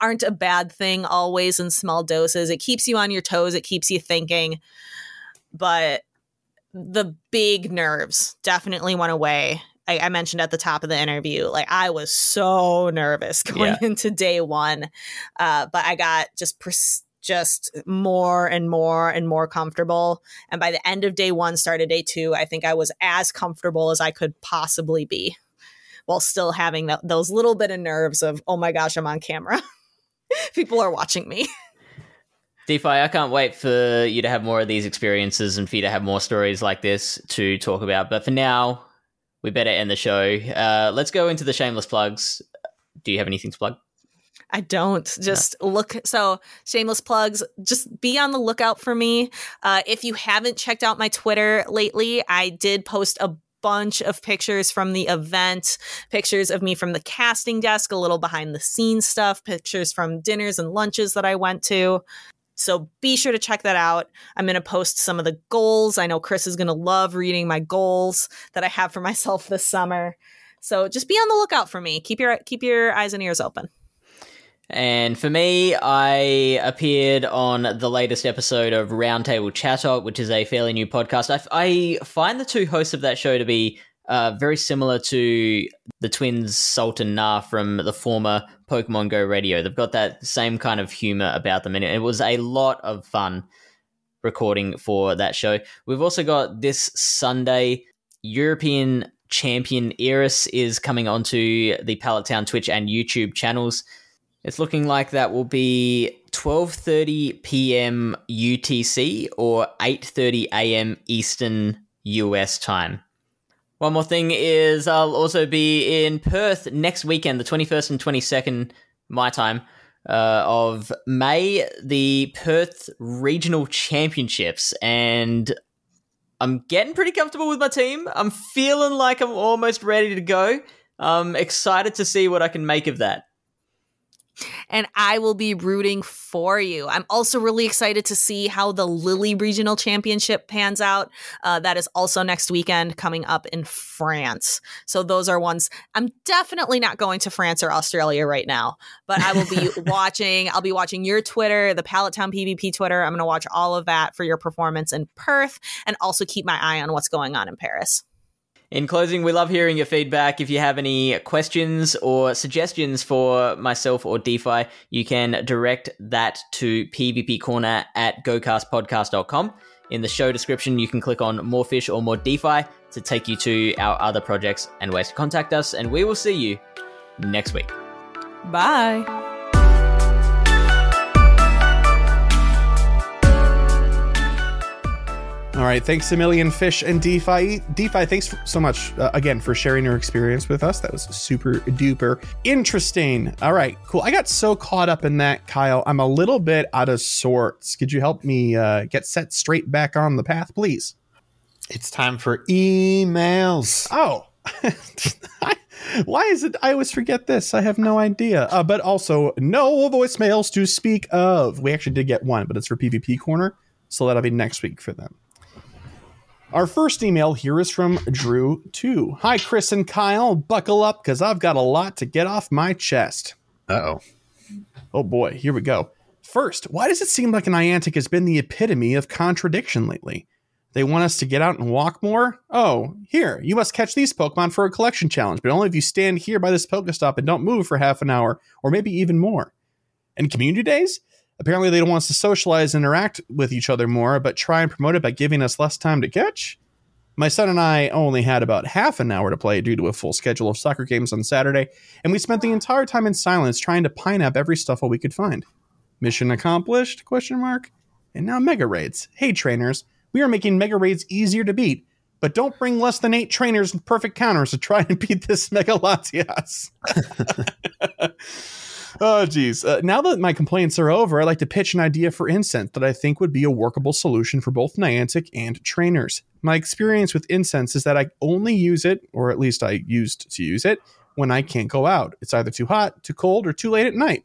aren't a bad thing always in small doses. It keeps you on your toes, it keeps you thinking. But the big nerves definitely went away. I, I mentioned at the top of the interview, like I was so nervous going Yeah. into day one, uh, but I got just pers- just more and more and more comfortable. And by the end of day one, started day two, I think I was as comfortable as I could possibly be, while still having th- those little bit of nerves of, oh my gosh, I'm on camera. People are watching me. DPhiE, I can't wait for you to have more of these experiences and for you to have more stories like this to talk about. But for now, we better end the show. Uh, let's go into the shameless plugs. Do you have anything to plug? I don't. Just look. So, shameless plugs, just be on the lookout for me. Uh, if you haven't checked out my Twitter lately, I did post a bunch of pictures from the event, pictures of me from the casting desk, a little behind the scenes stuff, pictures from dinners and lunches that I went to. So be sure to check that out. I'm going to post some of the goals. I know Chris is going to love reading my goals that I have for myself this summer. So just be on the lookout for me. Keep your keep your eyes and ears open. And for me, I appeared on the latest episode of Roundtable Chat Talk, which is a fairly new podcast. I, I find the two hosts of that show to be uh, very similar to the twins Salt and Na from the former Pokemon Go Radio. They've got that same kind of humor about them, and it was a lot of fun recording for that show. We've also got this Sunday European champion Eris is coming onto the Pallet Town Twitch and YouTube channels. It's looking like that will be 12:30 p.m. UTC or 8:30 a.m. Eastern US time. One more thing is I'll also be in Perth next weekend, the 21st and 22nd my time uh, of May, the Perth Regional Championships, and I'm getting pretty comfortable with my team. I'm feeling like I'm almost ready to go. I'm excited to see what I can make of that. And I will be rooting for you. I'm also really excited to see how the Lille Regional Championship pans out. Uh, that is also next weekend coming up in France. So those are ones I'm definitely not going to France or Australia right now, but I will be watching. I'll be watching your Twitter, the Pallet Town PvP Twitter. I'm going to watch all of that for your performance in Perth, and also keep my eye on what's going on in Paris. In closing, we love hearing your feedback. If you have any questions or suggestions for myself or DPhiE, you can direct that to pvpcorner at gocastpodcast.com. In the show description, you can click on More Fish or More DPhiE to take you to our other projects and ways to contact us. And we will see you next week. Bye. All right. Thanks a million, Fish and DPhiE. DPhiE, thanks so much uh, again for sharing your experience with us. That was super duper interesting. All right. Cool. I got so caught up in that, Kyle. I'm a little bit out of sorts. Could you help me uh, get set straight back on the path, please? It's time for emails. Oh. Why is it I always forget this? I have no idea. Uh, but also, no voicemails to speak of. We actually did get one, but it's for PvP Corner. So that'll be next week for them. Our first email here is from Drew2. Hi, Chris and Kyle. Buckle up because I've got a lot to get off my chest. Uh oh. Oh boy, here we go. First, why does it seem like Niantic has been the epitome of contradiction lately? They want us to get out and walk more? Oh, here, you must catch these Pokemon for a collection challenge, but only if you stand here by this Pokestop and don't move for half an hour, or maybe even more. And community days? Apparently, they don't want us to socialize and interact with each other more, but try and promote it by giving us less time to catch? My son and I only had about half an hour to play due to a full schedule of soccer games on Saturday, and we spent the entire time in silence trying to pine up every Stufful we could find. Mission accomplished? Question mark. And now mega raids. Hey trainers, we are making mega raids easier to beat, but don't bring less than eight trainers with perfect counters to try and beat this Mega Latias. oh, geez. Uh, now that my complaints are over, I'd like to pitch an idea for incense that I think would be a workable solution for both Niantic and trainers. My experience with incense is that I only use it, or at least I used to use it, when I can't go out. It's either too hot, too cold, or too late at night.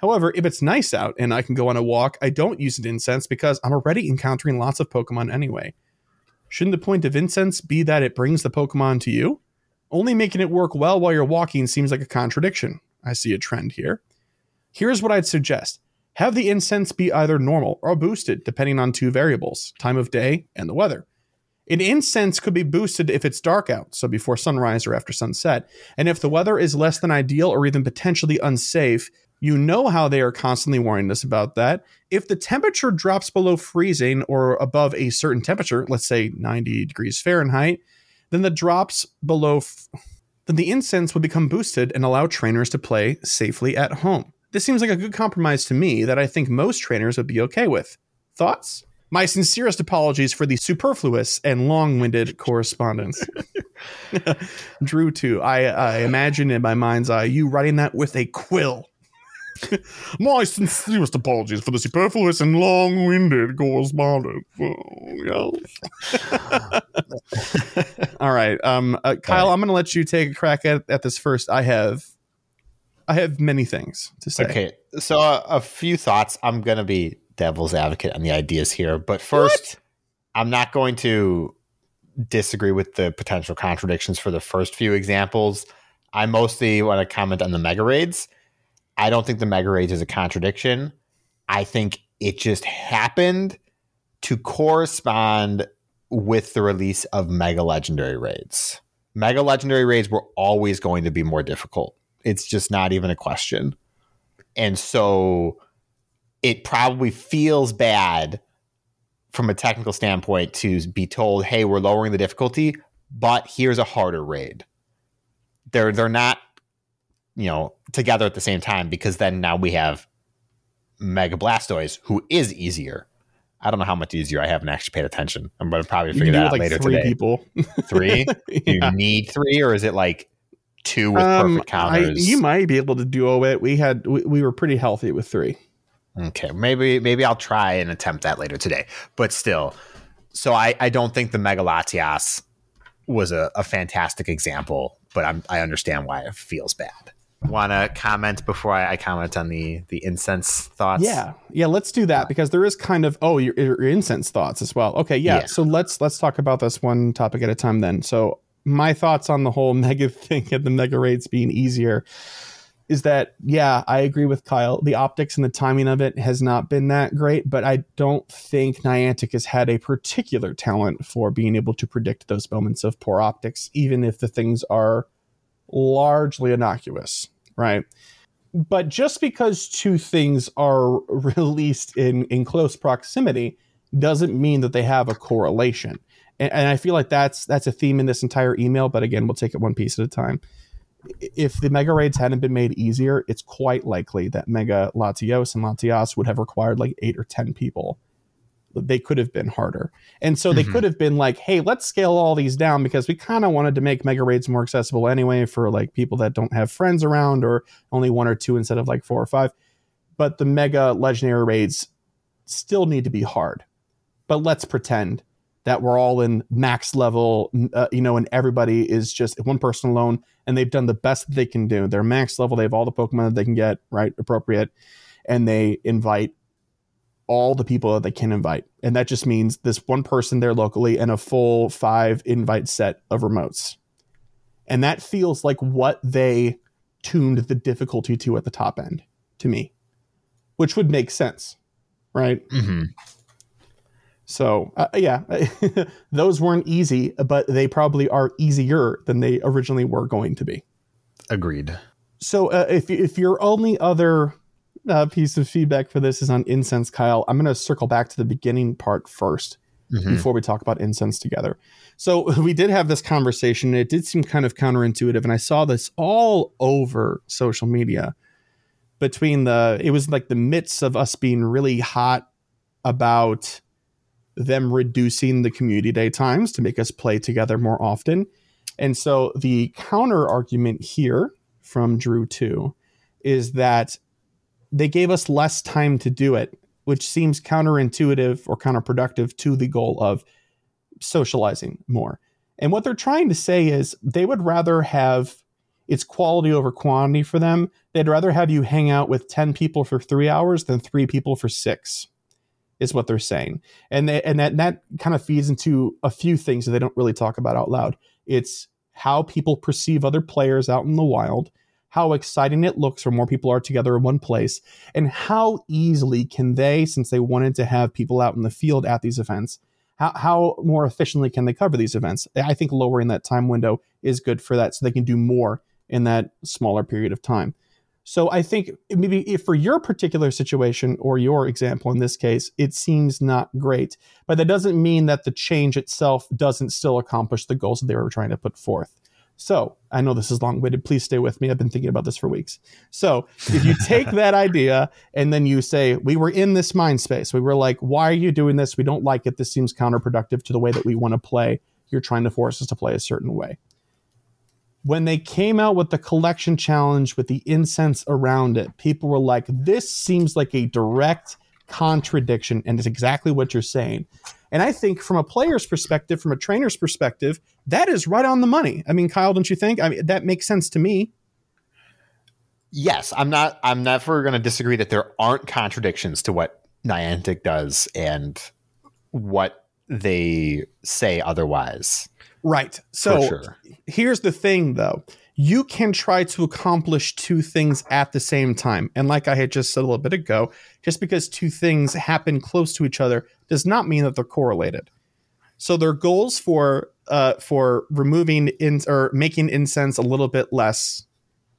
However, if it's nice out and I can go on a walk, I don't use it incense because I'm already encountering lots of Pokemon anyway. Shouldn't the point of incense be that it brings the Pokemon to you? Only making it work well while you're walking seems like a contradiction. I see a trend here. Here's what I'd suggest have the incense be either normal or boosted, depending on two variables time of day and the weather. An incense could be boosted if it's dark out, so before sunrise or after sunset. And if the weather is less than ideal or even potentially unsafe, you know how they are constantly warning us about that. If the temperature drops below freezing or above a certain temperature, let's say 90 degrees Fahrenheit, then the drops below f- then the incense would become boosted and allow trainers to play safely at home. This seems like a good compromise to me that I think most trainers would be okay with. Thoughts? My sincerest apologies for the superfluous and long-winded correspondence. Drew, too. I, I imagine in my mind's eye you writing that with a quill. My sincerest apologies for the superfluous and long-winded correspondence. Oh, yes. All right, um, uh, Kyle, I'm going to let you take a crack at, at this first. I have, I have many things to say. Okay, so uh, a few thoughts. I'm going to be devil's advocate on the ideas here, but first, what? I'm not going to disagree with the potential contradictions for the first few examples. I mostly want to comment on the mega raids I don't think the mega raids is a contradiction. I think it just happened to correspond with the release of mega legendary raids. Mega legendary raids were always going to be more difficult. It's just not even a question. And so it probably feels bad from a technical standpoint to be told, "Hey, we're lowering the difficulty, but here's a harder raid." They're they're not you know, together at the same time because then now we have Mega Blastoise, who is easier. I don't know how much easier. I haven't actually paid attention. I'm going to probably figure that out like later three today. People. three? yeah. You need three, or is it like two with um, perfect counters? I, you might be able to duo it. We had we, we were pretty healthy with three. Okay, maybe maybe I'll try and attempt that later today. But still, so I I don't think the Mega Latias was a, a fantastic example, but I'm I understand why it feels bad want to comment before I, I, comment on the the incense thoughts? Yeah, yeah. Let's do that because there is kind of oh your, your incense thoughts as well. Okay, yeah, yeah. So let's let's talk about this one topic at a time then. So my thoughts on the whole mega thing and the mega raids being easier is that yeah i agree with kyle the optics and the timing of it has not been that great but i don't think niantic has had a particular talent for being able to predict those moments of poor optics even if the things are largely innocuous, right? But just because two things are released in, in close proximity doesn't mean that they have a correlation. And, and I feel like that's that's a theme in this entire email. But again, we'll take it one piece at a time. If the mega raids hadn't been made easier, it's quite likely that Mega Latios and Latias would have required like eight or ten people they could have been harder. And so they mm-hmm. could have been like, hey, let's scale all these down because we kind of wanted to make mega raids more accessible anyway for like people that don't have friends around or only one or two instead of like four or five. But the mega legendary raids still need to be hard. But let's pretend that we're all in max level, uh, you know, and everybody is just one person alone and they've done the best that they can do. They're max level. They have all the Pokemon that they can get, right? Appropriate. And they invite all the people that they can invite. And that just means this one person there locally and a full five invite set of remotes. And that feels like what they tuned the difficulty to at the top end to me, which would make sense, right? Mm-hmm. So, uh, yeah, those weren't easy, but they probably are easier than they originally were going to be. Agreed. So, uh, if, if your only other uh, piece of feedback for this is on incense, Kyle. I'm going to circle back to the beginning part 1st mm-hmm. before we talk about incense together. So we did have this conversation. And it did seem kind of counterintuitive, and I saw this all over social media. Between the, it was like the midst of us being really hot about them reducing the community day times to make us play together more often. And so the counter argument here from Drew 2 is that they gave us less time to do it, which seems counterintuitive or counterproductive to the goal of socializing more. And what they're trying to say is they would rather have it's quality over quantity for them. They'd rather have you hang out with 10 people for three hours than three people for six, is what they're saying. And they, and that, that kind of feeds into a few things that they don't really talk about out loud. It's how people perceive other players out in the wild how exciting it looks when more people are together in one place, and how easily can they, since they wanted to have people out in the field at these events, how, how more efficiently can they cover these events? I think lowering that time window is good for that so they can do more in that smaller period of time. So I think maybe if for your particular situation or your example in this case, it seems not great. But that doesn't mean that the change itself doesn't still accomplish the goals that they were trying to put forth. So I know this is long winded. Please stay with me. I've been thinking about this for weeks. So if you take that idea and then you say, we were in this mind space, we were like, why are you doing this? We don't like it. This seems counterproductive to the way that we want to play. You're trying to force us to play a certain way. When they came out with the collection challenge with the incense around it, people were like, this seems like a direct contradiction. And it's exactly what you're saying. And I think from a player's perspective, from a trainer's perspective, that is right on the money. I mean, Kyle, don't you think? I mean, that makes sense to me. Yes, I'm not. I'm never going to disagree that there aren't contradictions to what Niantic does and what they say otherwise. Right. So sure. here's the thing, though you can try to accomplish two things at the same time. And like I had just said a little bit ago, just because two things happen close to each other does not mean that they're correlated. So their goals for uh, for removing in or making incense a little bit less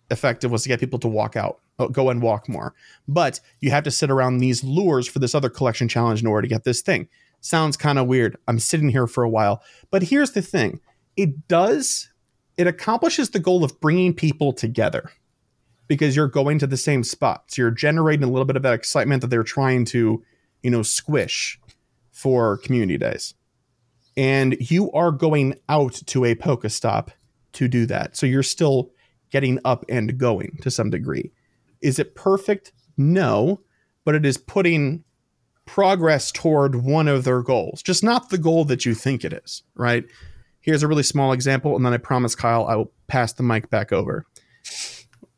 effective was to get people to walk out, uh, go and walk more. But you have to sit around these lures for this other collection challenge in order to get this thing. Sounds kind of weird. I'm sitting here for a while, but here's the thing: it does it accomplishes the goal of bringing people together because you're going to the same spot. So You're generating a little bit of that excitement that they're trying to, you know, squish for community days. And you are going out to a Pokestop to do that. So you're still getting up and going to some degree. Is it perfect? No, but it is putting progress toward one of their goals, just not the goal that you think it is, right? Here's a really small example, and then I promise Kyle I will pass the mic back over.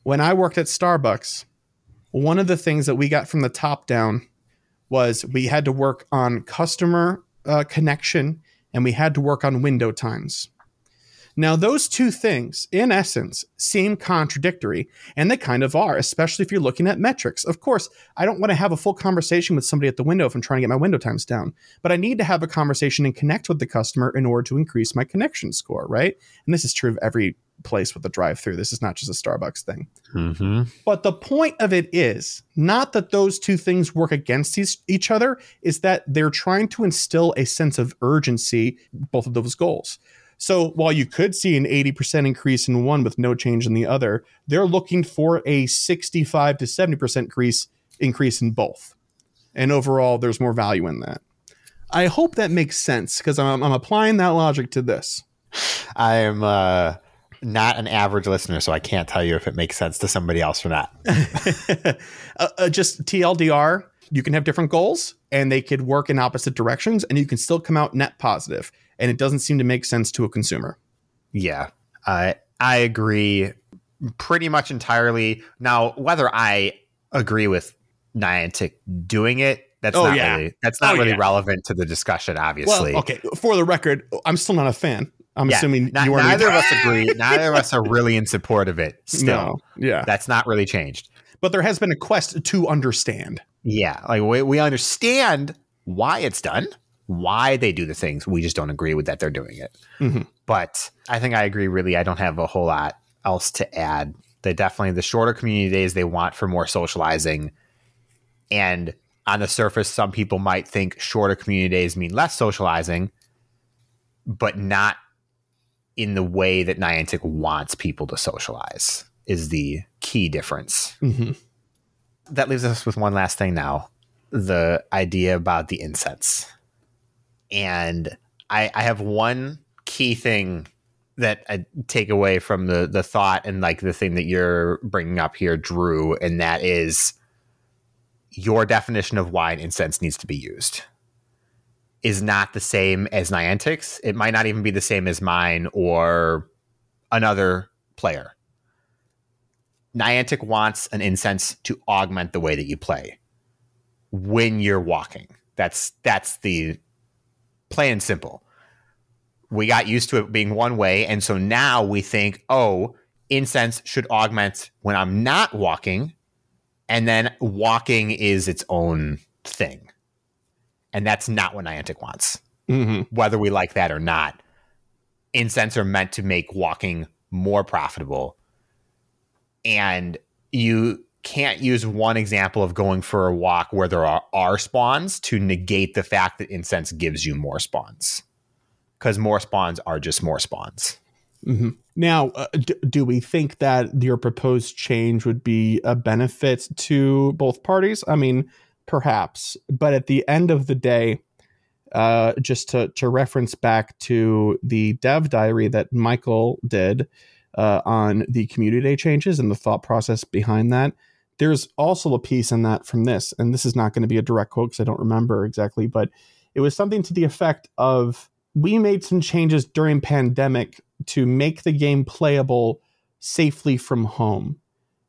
When I worked at Starbucks, one of the things that we got from the top down was we had to work on customer uh, connection and we had to work on window times. Now, those two things, in essence, seem contradictory, and they kind of are, especially if you're looking at metrics. Of course, I don't want to have a full conversation with somebody at the window if I'm trying to get my window times down, but I need to have a conversation and connect with the customer in order to increase my connection score, right? And this is true of every place with a drive through. This is not just a Starbucks thing. Mm-hmm. But the point of it is not that those two things work against each other, is that they're trying to instill a sense of urgency, both of those goals. So while you could see an 80% increase in one with no change in the other, they're looking for a 65 to 70% increase increase in both. And overall, there's more value in that. I hope that makes sense because I'm, I'm applying that logic to this. I am uh, not an average listener, so I can't tell you if it makes sense to somebody else or not. uh, uh, just TLDR, you can have different goals and they could work in opposite directions and you can still come out net positive and it doesn't seem to make sense to a consumer. Yeah, I I agree pretty much entirely. Now, whether I agree with Niantic doing it, that's Oh, not yeah. really that's not Oh, really yeah. relevant to the discussion. Obviously, Well, okay, for the record, I'm still not a fan. I'm Yeah, assuming Not- you are neither of us agree. Neither of us are really in support of it. Still, No, yeah. that's not really changed. But there has been a quest to understand. Yeah, like we we understand why it's done, why they do the things. We just don't agree with that they're doing it. Mhm. But I think I agree. Really, I don't have a whole lot else to add. They definitely the shorter community days they want for more socializing, and on the surface, some people might think shorter community days mean less socializing, but not in the way that Niantic wants people to socialize. Is the key difference Mhm. that leaves us with one last thing now the idea about the incense and I, I have one key thing that I take away from the the thought and like the thing that you're bringing up here, Drew, and that is your definition of why an incense needs to be used is not the same as Niantic's. It might not even be the same as mine or another player. Niantic wants an incense to augment the way that you play when you're walking. That's that's the plain and simple. We got used to it being one way, and so now we think, oh, incense should augment when I'm not walking, and then walking is its own thing. And that's not what Niantic wants Mhm. whether we like that or not. Incense are meant to make walking more profitable. And you can't use one example of going for a walk where there are, are spawns to negate the fact that incense gives you more spawns. Because more spawns are just more spawns. Mhm. Now, uh, d- do we think that your proposed change would be a benefit to both parties? I mean, perhaps, but at the end of the day, uh, just to to reference back to the dev diary that Michael did uh, on the community day changes and the thought process behind that. There's also a piece in that from this, and this is not going to be a direct quote because I don't remember exactly, but it was something to the effect of we made some changes during pandemic to make the game playable safely from home.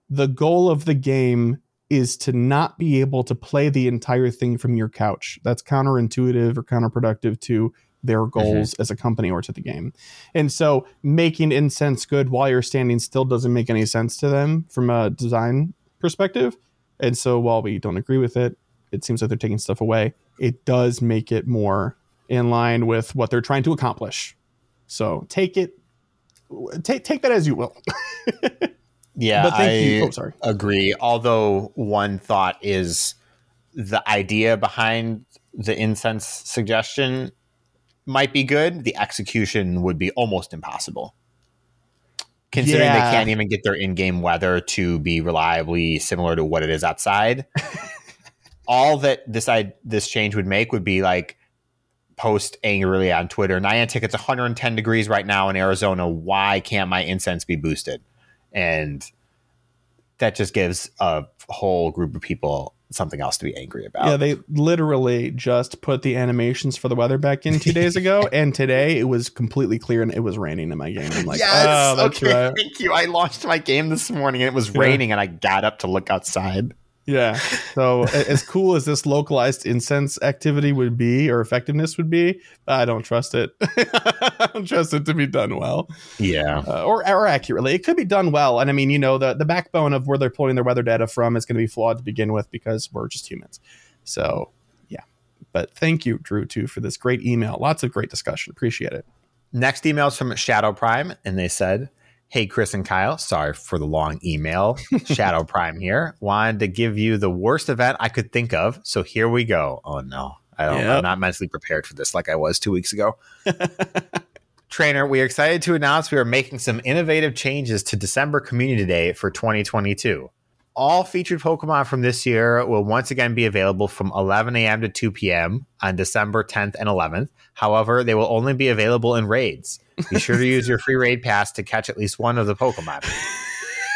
The goal of the game is to not be able to play the entire thing from your couch. That's counterintuitive or counterproductive to their mm-hmm. goals as a company or to the game. And so making incense good while you're standing still doesn't make any sense to them from a design perspective. And so while we don't agree with it, it seems like they're taking stuff away. It does make it more in line with what they're trying to accomplish. So take it take take that as you will. Yeah, but thank I you. Oh, sorry. agree. Although one thought is the idea behind the incense suggestion might be good. The execution would be almost impossible. Considering Yeah. they can't even get their in-game weather to be reliably similar to what it is outside, all that this I this change would make would be like post angrily on Twitter. Niantic, it's 110 degrees right now in Arizona. Why can't my incense be boosted? And that just gives a whole group of people something else to be angry about. Yeah, they literally just put the animations for the weather back in two days ago, and today it was completely clear and it was raining in my game. I'm like, oh, that's okay, right. Thank you. I launched my game this morning and it was Yeah. raining and I got up to look outside. Yeah. So as cool as this localized incense activity would be or effectiveness would be, I don't trust it. I don't trust it to be done well. Yeah. uh, or or accurately. It could be done well, and I mean, you know, the the backbone of where they're pulling their weather data from is going to be flawed to begin with because we're just humans. So yeah, but thank you, Drew, too, for this great email. Lots of great discussion. Appreciate it. Next email is from Shadow Prime, and they said, Hey, Chris and Kyle, sorry for the long email. Shadow Prime here. Wanted to give you the worst event I could think of. So here we go. Oh, no. I don't, Yep. I'm not mentally prepared for this like I was two weeks ago. Trainer, we are excited to announce we are making some innovative changes to December Community Day for 2022. All featured Pokemon from this year will once again be available from 11 a.m. to 2 p.m. on December 10th and 11th. However, they will only be available in raids. Be sure to use your free raid pass to catch at least one of the Pokemon.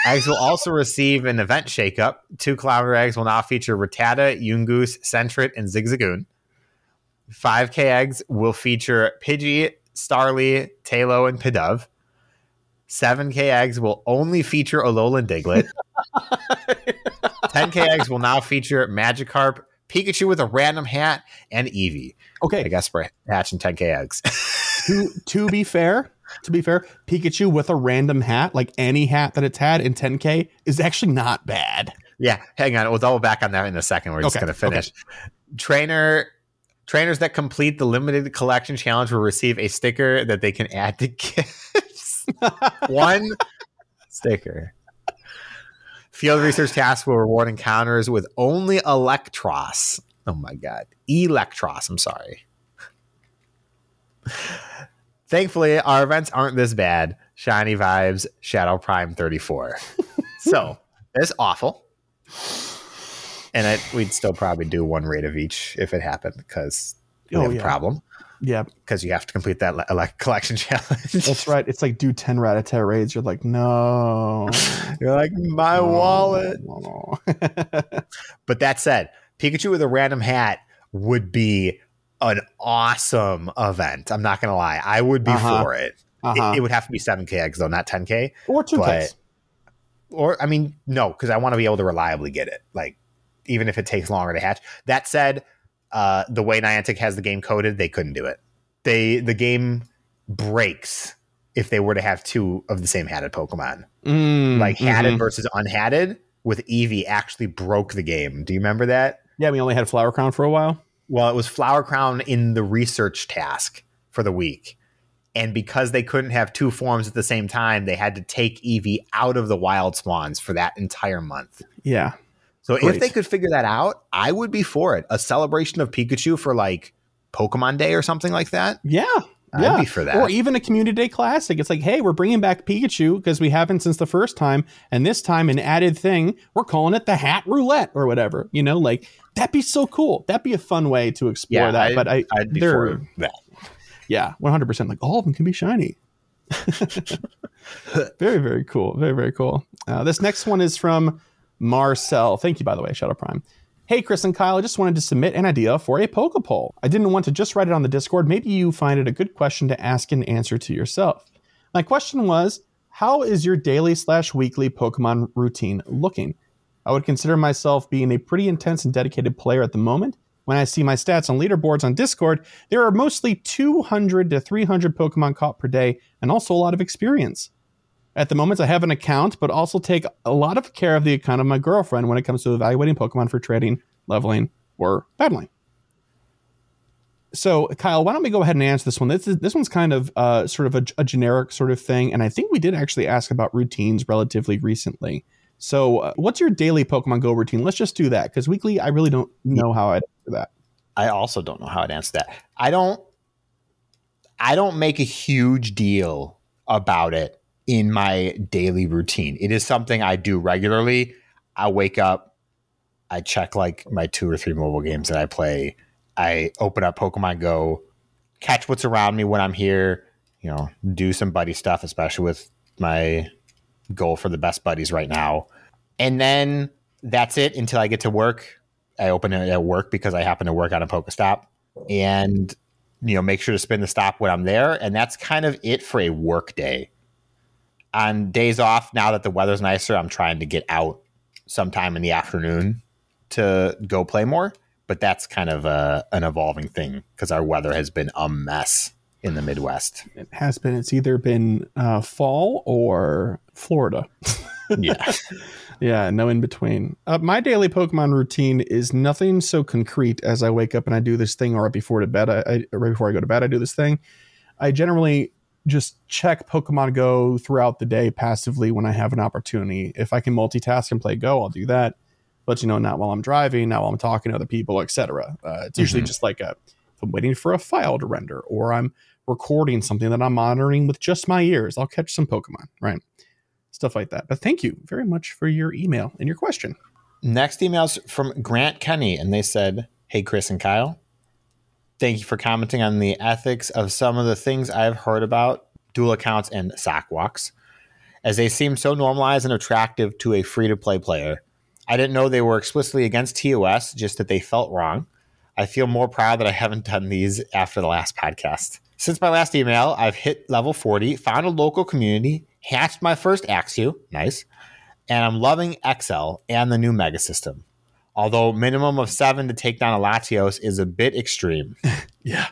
Eggs will also receive an event shakeup. Two kilometer eggs will now feature Rattata, Yungoos, Sentret, and Zigzagoon. 5K eggs will feature Pidgey, Starly, Taillow, and Pidove. 7K eggs will only feature Alolan Diglett. 10K eggs will now feature Magikarp, Pikachu with a random hat, and Eevee. Okay. I guess we're hatching 10K eggs. to to be fair, to be fair, Pikachu with a random hat, like any hat that it's had in 10K, is actually not bad. yeah, hang on. We'll double back on that in a second. We're just Okay, going to finish. Trainer. Trainers that complete the limited collection challenge will receive a sticker that they can add to. One sticker. Field research tasks will reward encounters with only Electros. Oh my god. Electros, I'm sorry. Thankfully, our events aren't this bad. Shiny vibes, Shadow Prime 34. so, it's awful. And it, we'd still probably do one rate of each if it happened because we Oh, have a problem Yeah, because you have to complete that le- collection challenge. that's right. It's like do 10 Rattata raids. You're like, no. You're like, my wallet. No. But that said, Pikachu with a random hat would be an awesome event. I'm not going to lie. I would be Uh-huh. for it. uh-huh. it. It would have to be 7K eggs, though, not 10K. or 2Ks. but- Or, I mean, no, because I want to be able to reliably get it. Like, even if it takes longer to hatch. That said, uh, the way Niantic has the game coded, they couldn't do it. They The game breaks if they were to have two of the same hatted Pokemon. Mm, like hatted mhm. versus unhatted with Eevee actually broke the game. Do you remember that? Yeah, we only had Flower Crown for a while. Well, it was Flower Crown in the research task for the week. And because they couldn't have two forms at the same time, they had to take Eevee out of the wild spawns for that entire month. Yeah. So Great. if they could figure that out, I would be for it. A celebration of Pikachu for like Pokemon Day or something like that. Yeah. I'd yeah. be for that. Or even a community day classic. It's like, hey, we're bringing back Pikachu because we haven't since the first time, and this time an added thing. We're calling it the Hat Roulette or whatever. You know, like that'd be so cool. That'd be a fun way to explore yeah, that. I, but I, I'd be they're- for that. yeah, one hundred percent. Like all of them can be shiny. very, very cool. Very, very cool. Uh, this next one is from Marcel. Thank you, by the way, Shadow Prime. Hey, Chris and Kyle, I just wanted to submit an idea for a Poke poll. I didn't want to just write it on the Discord. Maybe you find it a good question to ask and answer to yourself. My question was How is your daily slash weekly Pokemon routine looking? I would consider myself being a pretty intense and dedicated player at the moment. When I see my stats on leaderboards on Discord, there are mostly 200 to 300 Pokemon caught per day and also a lot of experience. At the moment, I have an account, but also take a lot of care of the account of my girlfriend when it comes to evaluating Pokemon for trading, leveling, or battling. So, Kyle, why don't we go ahead and answer this one? This is, this one's kind of uh, sort of a, a generic sort of thing, and I think we did actually ask about routines relatively recently. So, uh, what's your daily Pokemon Go routine? Let's just do that because weekly, I really don't know how I'd answer that. I also don't know how I'd answer that. I don't I don't make a huge deal about it in my daily routine. It is something I do regularly. I wake up, I check like my two or three mobile games that I play. I open up Pokemon Go, catch what's around me when I'm here, you know, do some buddy stuff, especially with my goal for the best buddies right now. And then that's it until I get to work. I open it at work because I happen to work on a Pokestop and you know make sure to spin the stop when I'm there. And that's kind of it for a work day. On days off, now that the weather's nicer, I'm trying to get out sometime in the afternoon to go play more. But that's kind of a, an evolving thing because our weather has been a mess in the Midwest. It has been. It's either been uh, fall or Florida. Yeah. Yeah, no in between. Uh, my daily Pokemon routine is nothing so concrete as I wake up and I do this thing, or right before to bed, I, I right before I go to bed, I do this thing. I generally just check Pokemon Go throughout the day passively when I have an opportunity. If I can multitask and play Go, I'll do that. But you know, not while I'm driving, not while I'm talking to other people, etc. Uh, it's usually Mhm. just like a, if I'm waiting for a file to render, or I'm recording something that I'm monitoring with just my ears. I'll catch some Pokemon, right? stuff like that. But thank you very much for your email and your question. Next email's from Grant Kenny, and they said, Hey, Chris and Kyle. Thank you for commenting on the ethics of some of the things I've heard about dual accounts and sock walks, as they seem so normalized and attractive to a free to play player. I didn't know they were explicitly against TOS, just that they felt wrong. I feel more proud that I haven't done these after the last podcast. Since my last email, I've hit level 40, found a local community, hatched my first Axew, nice, and I'm loving XL and the new Mega System. Although minimum of seven to take down a Latios is a bit extreme. Yeah.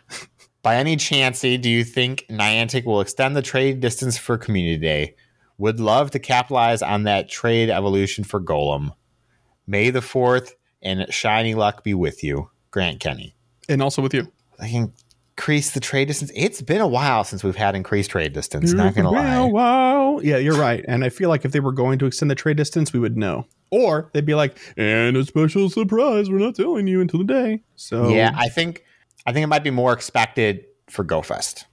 By any chancey, do you think Niantic will extend the trade distance for Community Day? Would love to capitalize on that trade evolution for Golem. May the 4th and shiny luck be with you. Grant Kenny. And also with you. I can increase the trade distance. It's been a while since we've had increased trade distance. Not gonna lie. wow. Yeah, you're right. And I feel like if they were going to extend the trade distance, we would know. Or they'd be like, and a special surprise, we're not telling you until the day. So Yeah, I think I think it might be more expected for GoFest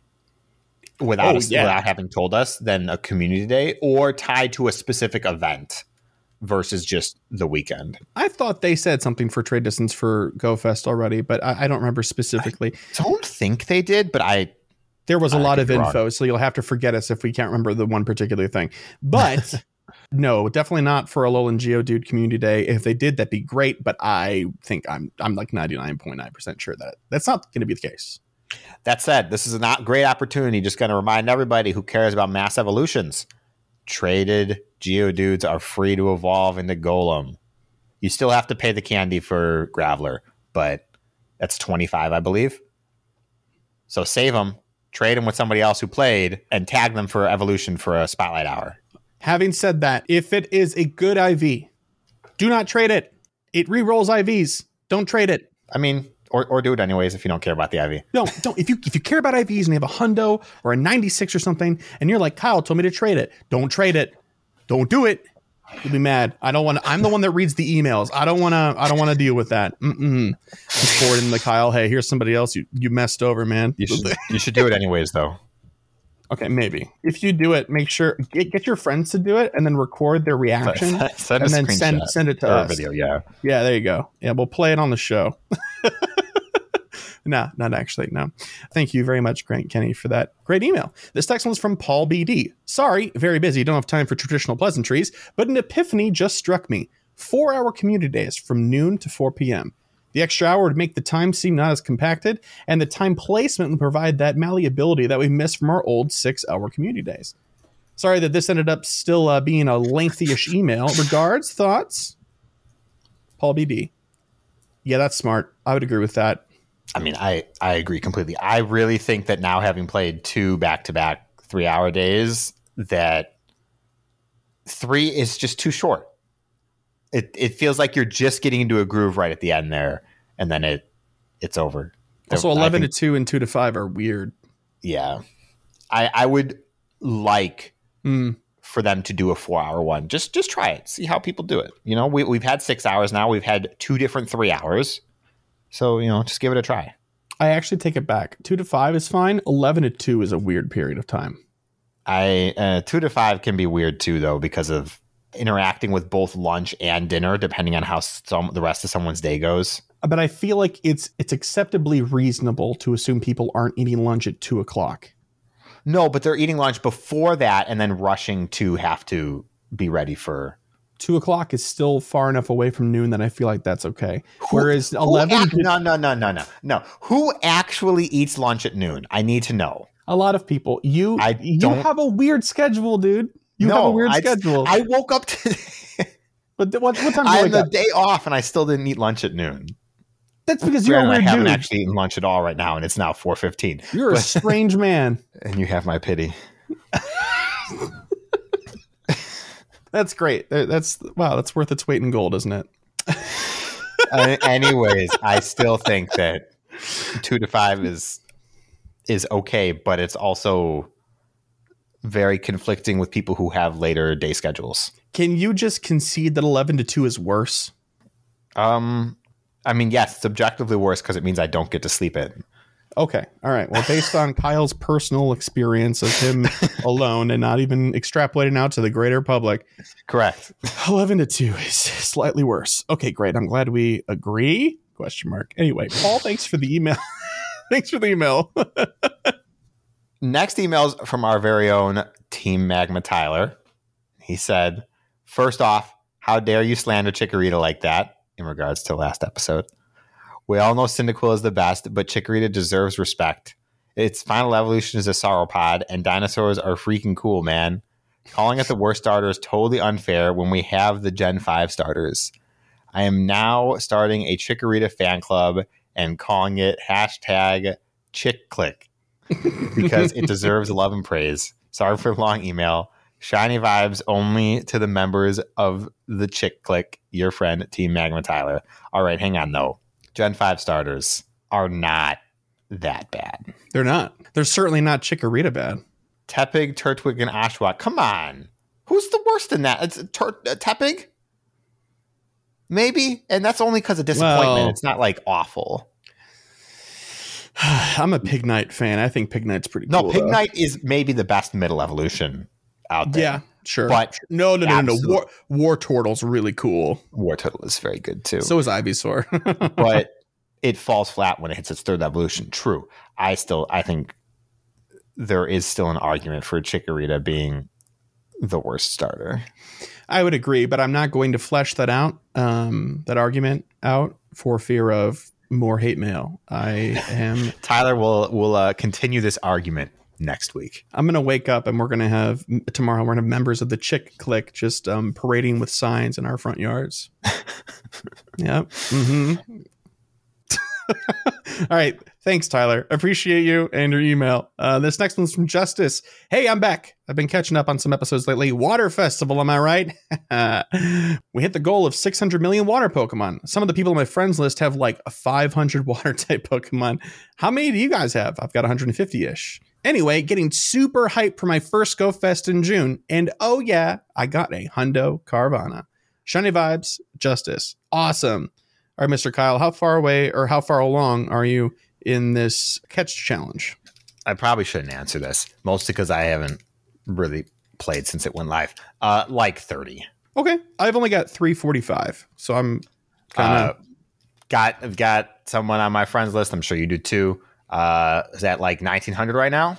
without Oh, us, yeah. without having told us than a community day or tied to a specific event versus just the weekend. I thought they said something for trade distance for GoFest already, but I, I don't remember specifically. Don't think they did, but I there was a I lot of be wrong. info, so you'll have to forget us if we can't remember the one particular thing. But no, definitely not for a Alolan Geodude Community Day. If they did, that'd be great. But I think I'm I'm like 99.9% sure that that's not going to be the case. That said, this is a not great opportunity. Just going to remind everybody who cares about mass evolutions. Traded Geodudes are free to evolve into Golem. You still have to pay the candy for Graveler, but that's 25, I believe. So save them, trade them with somebody else who played, and tag them for evolution for a spotlight hour. Having said that, if it is a good IV, do not trade it. It re-rolls IVs. Don't trade it. I mean, or, or do it anyways if you don't care about the IV. No, don't. If you if you care about IVs and you have a hundo or a 96 or something, and you're like Kyle told me to trade it, don't trade it. Don't do it. You'll be mad. I don't want. to I'm the one that reads the emails. I don't want to. I don't want to deal with that. Mm-mm. Just forwarding the Kyle. Hey, here's somebody else you you messed over, man. You should, you should do it anyways, though. Okay, maybe if you do it, make sure get, get your friends to do it and then record their reaction send a and then send send it to us. video. Yeah. Yeah, there you go. Yeah, we'll play it on the show. no, not actually. No. Thank you very much, Grant Kenny, for that great email. This next one's from Paul BD. Sorry, very busy. Don't have time for traditional pleasantries, but an epiphany just struck me. Four hour community days from noon to 4 p.m. The extra hour would make the time seem not as compacted, and the time placement would provide that malleability that we missed from our old six hour community days. Sorry that this ended up still uh, being a lengthy-ish email. Regards, thoughts? Paul BD. Yeah, that's smart. I would agree with that. I mean, I I agree completely. I really think that now having played two back to back three hour days, that three is just too short. It it feels like you're just getting into a groove right at the end there, and then it it's over. Also, 11 think- to 2 and 2 to 5 are weird. yeah. I I would like Mm. for them to do a four hour one. Just just try it. See how people do it. You know, we we've had six hours now. We've had two different three hours. So, you know, just give it a try. I actually take it back. 2 to 5 is fine. 11 to 2 is a weird period of time. I uh, two to five can be weird too, though, because of interacting with both lunch and dinner, depending on how some the rest of someone's day goes. But I feel like it's it's acceptably reasonable to assume people aren't eating lunch at 2 o'clock. No, but they're eating lunch before that, and then rushing to have to be ready for. 2 o'clock is still far enough away from noon that I feel like that's okay. Whereas 11 Who ac- no, no, no, no, no, no. Who actually eats lunch at noon? I need to know. a lot of people you I you don't- have a weird schedule, dude. You no, have a weird I, schedule. I woke up to. but what, what time I had the up? day off, and I still didn't eat lunch at noon. That's because you're a Granted, I haven't dude. actually eaten lunch at all right now, and it's now four fifteen. You're a strange man. And you have my pity. That's great. That's wow. That's worth its weight in gold, isn't it? uh, anyways, I still think that two to five is is okay, but it's also very conflicting with people who have later day schedules. Can you just concede that eleven to two is worse? Um, I mean, yes, it's objectively worse because it means I don't get to sleep in. Okay. All right. Well, based on Kyle's personal experience of him alone and not even extrapolating out to the greater public, Correct. 11 to 2 is slightly worse. Okay, great. I'm glad we agree. Question mark. Anyway, Paul, thanks for the email. thanks for the email. Next emails from our very own Team Magma Tyler. He said, First off, how dare you slander Chikorita like that in regards to last episode? We all know Cyndaquil is the best, but Chikorita deserves respect. Its final evolution is a sauropod, and dinosaurs are freaking cool, man. Calling it the worst starter is totally unfair when we have the Gen 5 starters. I am now starting a Chikorita fan club and calling it hashtag ChickClick because it deserves love and praise. Sorry for the long email. Shiny vibes only to the members of the Chick Click, your friend, Team Magma Tyler. All right, hang on though. Gen 5 starters are not that bad. They're not. They're certainly not Chikorita bad. Tepig, Turtwig, and Oshawott. Come on. Who's the worst in that? It's Tur- uh, Tepig? Maybe. And that's only because of disappointment. Well- it's not like awful. I'm a Pignite fan. I think Pignite's pretty No, cool. though. Pignite is maybe the best middle evolution out there. Yeah, sure. But no, no, no, no, no. War, Wartortle's really cool. War Turtle is very good too. So is Ivysaur. but it falls flat when it hits its third evolution. True. I still I think there is still an argument for Chikorita being the worst starter. I would agree, but I'm not going to flesh that out, um, that argument out for fear of more hate mail. I am. Tyler will will uh, continue this argument next week. I'm gonna wake up and we're gonna have tomorrow. We're gonna have members of the Chick Click just um, parading with signs in our front yards. yep. hmm All right. Thanks, Tyler. Appreciate you and your email. Uh, this next one's from Justice. Hey, I'm back. I've been catching up on some episodes lately. Water Festival, am I right? we hit the goal of 600 million water Pokemon. Some of the people on my friends list have like a 500 water type Pokemon. How many do you guys have? I've got 150 ish. Anyway, getting super hyped for my first Go Fest in June. And oh, yeah, I got a Hundo Carvanha. Shiny vibes, justice. Awesome. All right, Mr. Kyle, how far away or how far along are you in this catch challenge? I probably shouldn't answer this, mostly because I haven't really played since it went live. Uh, like thirty. Okay, I've only got 345, so I'm kind Uh, of. got I've got someone on my friends list. I'm sure you do too. Uh, is that like 1900 right now?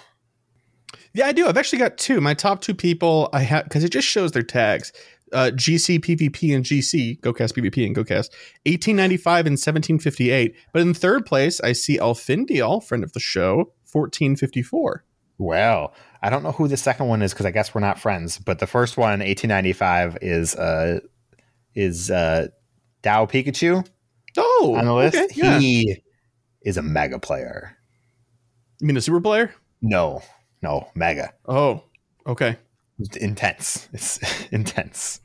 yeah, I do. I've actually got two. My top two people I have because it just shows their tags. Uh, GC PvP and GC GoCast PvP and GoCast 1895 and 1758. But in third place, I see Alfindial, friend of the show, 1454. Well, I don't know who the second one is because I guess we're not friends. But the first one, 1895, is uh is uh Dow Pikachu Oh, on the list. okay, yeah. He is a mega player. You mean a super player? No, no, mega. Oh, okay. It's intense. It's intense.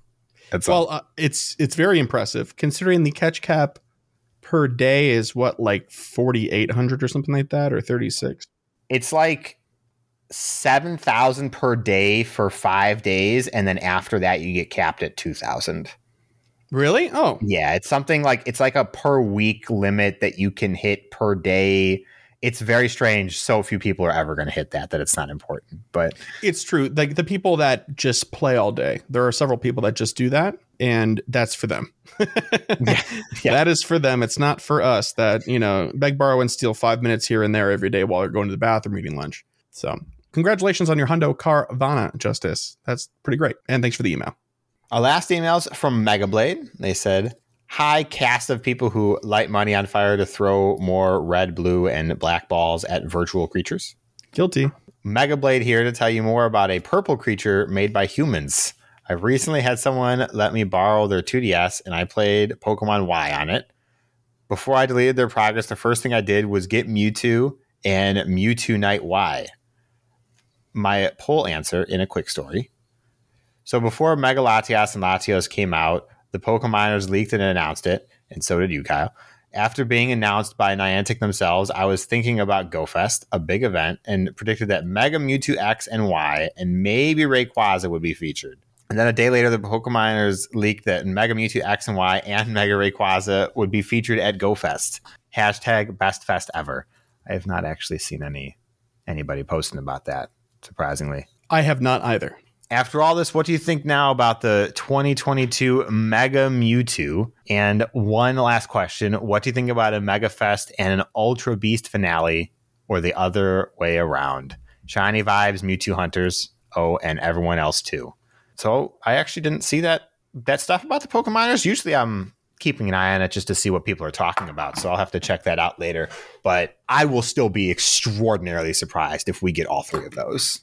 That's Well, all. uh, it's it's very impressive considering the catch cap per day is what like 4800 or something like that or 36. It's like seven thousand per day for five days, and then after that, you get capped at two thousand. Really? Oh, Yeah, it's something like it's like a per week limit that you can hit per day. It's very strange. So few people are ever going to hit that that it's not important. But it's true. Like the people that just play all day. There are several people that just do that and that's for them. yeah. That is for them. It's not for us that, you know, beg, borrow, and steal five minutes here and there every day while you're going to the bathroom eating lunch. So, congratulations on your Hundo Carvanha, Justice. That's pretty great. And thanks for the email. Our last emails from Megablade. They said, Hi, cast of people who light money on fire to throw more red, blue, and black balls at virtual creatures. Guilty. Megablade here to tell you more about a purple creature made by humans. I've recently had someone let me borrow their 2DS and I played Pokemon Y on it. Before I deleted their progress, the first thing I did was get Mewtwo and Mewtwonite Y. My poll answer in a quick story. So before Mega Latias and Latios came out, the PokeMiners leaked it and announced it, and so did you, Kyle. After being announced by Niantic themselves, I was thinking about GoFest, a big event, and predicted that Mega Mewtwo X and Y and maybe Rayquaza would be featured. And then a day later, the PokeMiners leaked that Mega Mewtwo X and Y and Mega Rayquaza would be featured at GoFest. Hashtag best fest ever. I have not actually seen any anybody posting about that. Surprisingly, I have not either. After all this, what do you think now about the 2022 Mega Mewtwo? And one last question: What do you think about a Mega Fest and an Ultra Beast finale, or the other way around? Shiny vibes, Mewtwo hunters, oh, and everyone else too. So I actually didn't see that that stuff about the PokeMiners. Usually, I'm keeping an eye on it just to see what people are talking about. So I'll have to check that out later. But I will still be extraordinarily surprised if we get all three of those.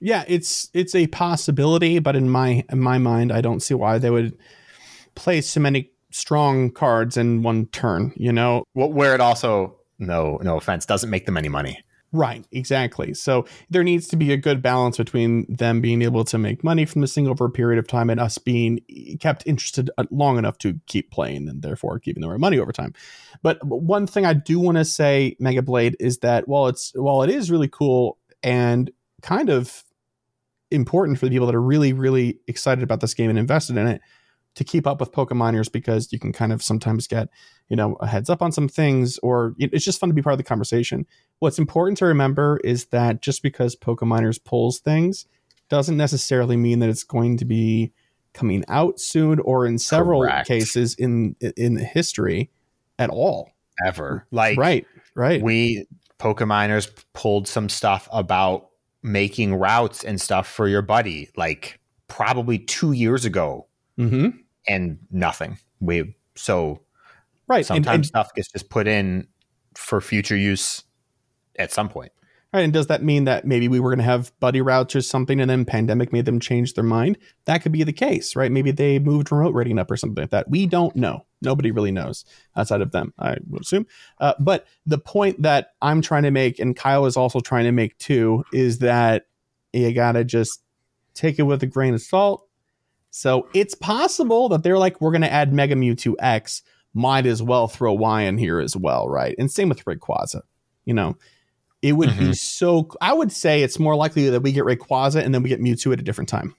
Yeah, it's it's a possibility, but in my in my mind, I don't see why they would play so many strong cards in one turn. You know, where it also no no offense doesn't make them any money. Right, exactly. So there needs to be a good balance between them being able to make money from the single for a period of time and us being kept interested uh, long enough to keep playing and therefore keeping the right money over time. But one thing I do want to say, Mega Blade, is that while it's while it is really cool and kind of important for the people that are really, really excited about this game and invested in it, to keep up with PokeMiners because you can kind of sometimes get, you know, a heads up on some things or it's just fun to be part of the conversation. What's important to remember is that just because PokeMiners pulls things doesn't necessarily mean that it's going to be coming out soon or in several Correct. cases in in history at all. Ever. Like Right, right. We PokeMiners pulled some stuff about making routes and stuff for your buddy like probably 2 years ago mm-hmm. and nothing. We so right. Sometimes and, and, stuff gets just put in for future use at some point. Right, and does that mean that maybe we were going to have buddy routes or something, and then pandemic made them change their mind? That could be the case, right? Maybe they moved remote rating up or something like that. We don't know. Nobody really knows outside of them, I would assume. Uh, but the point that I'm trying to make, and Kyle is also trying to make too, is that you got to just take it with a grain of salt. So it's possible that they're like, we're going to add Mega Mewtwo X. Might as well throw Y in here as well, right? And same with Rayquaza. You know, it would mm-hmm. be so. I would say it's more likely that we get Rayquaza and then we get Mewtwo at a different time.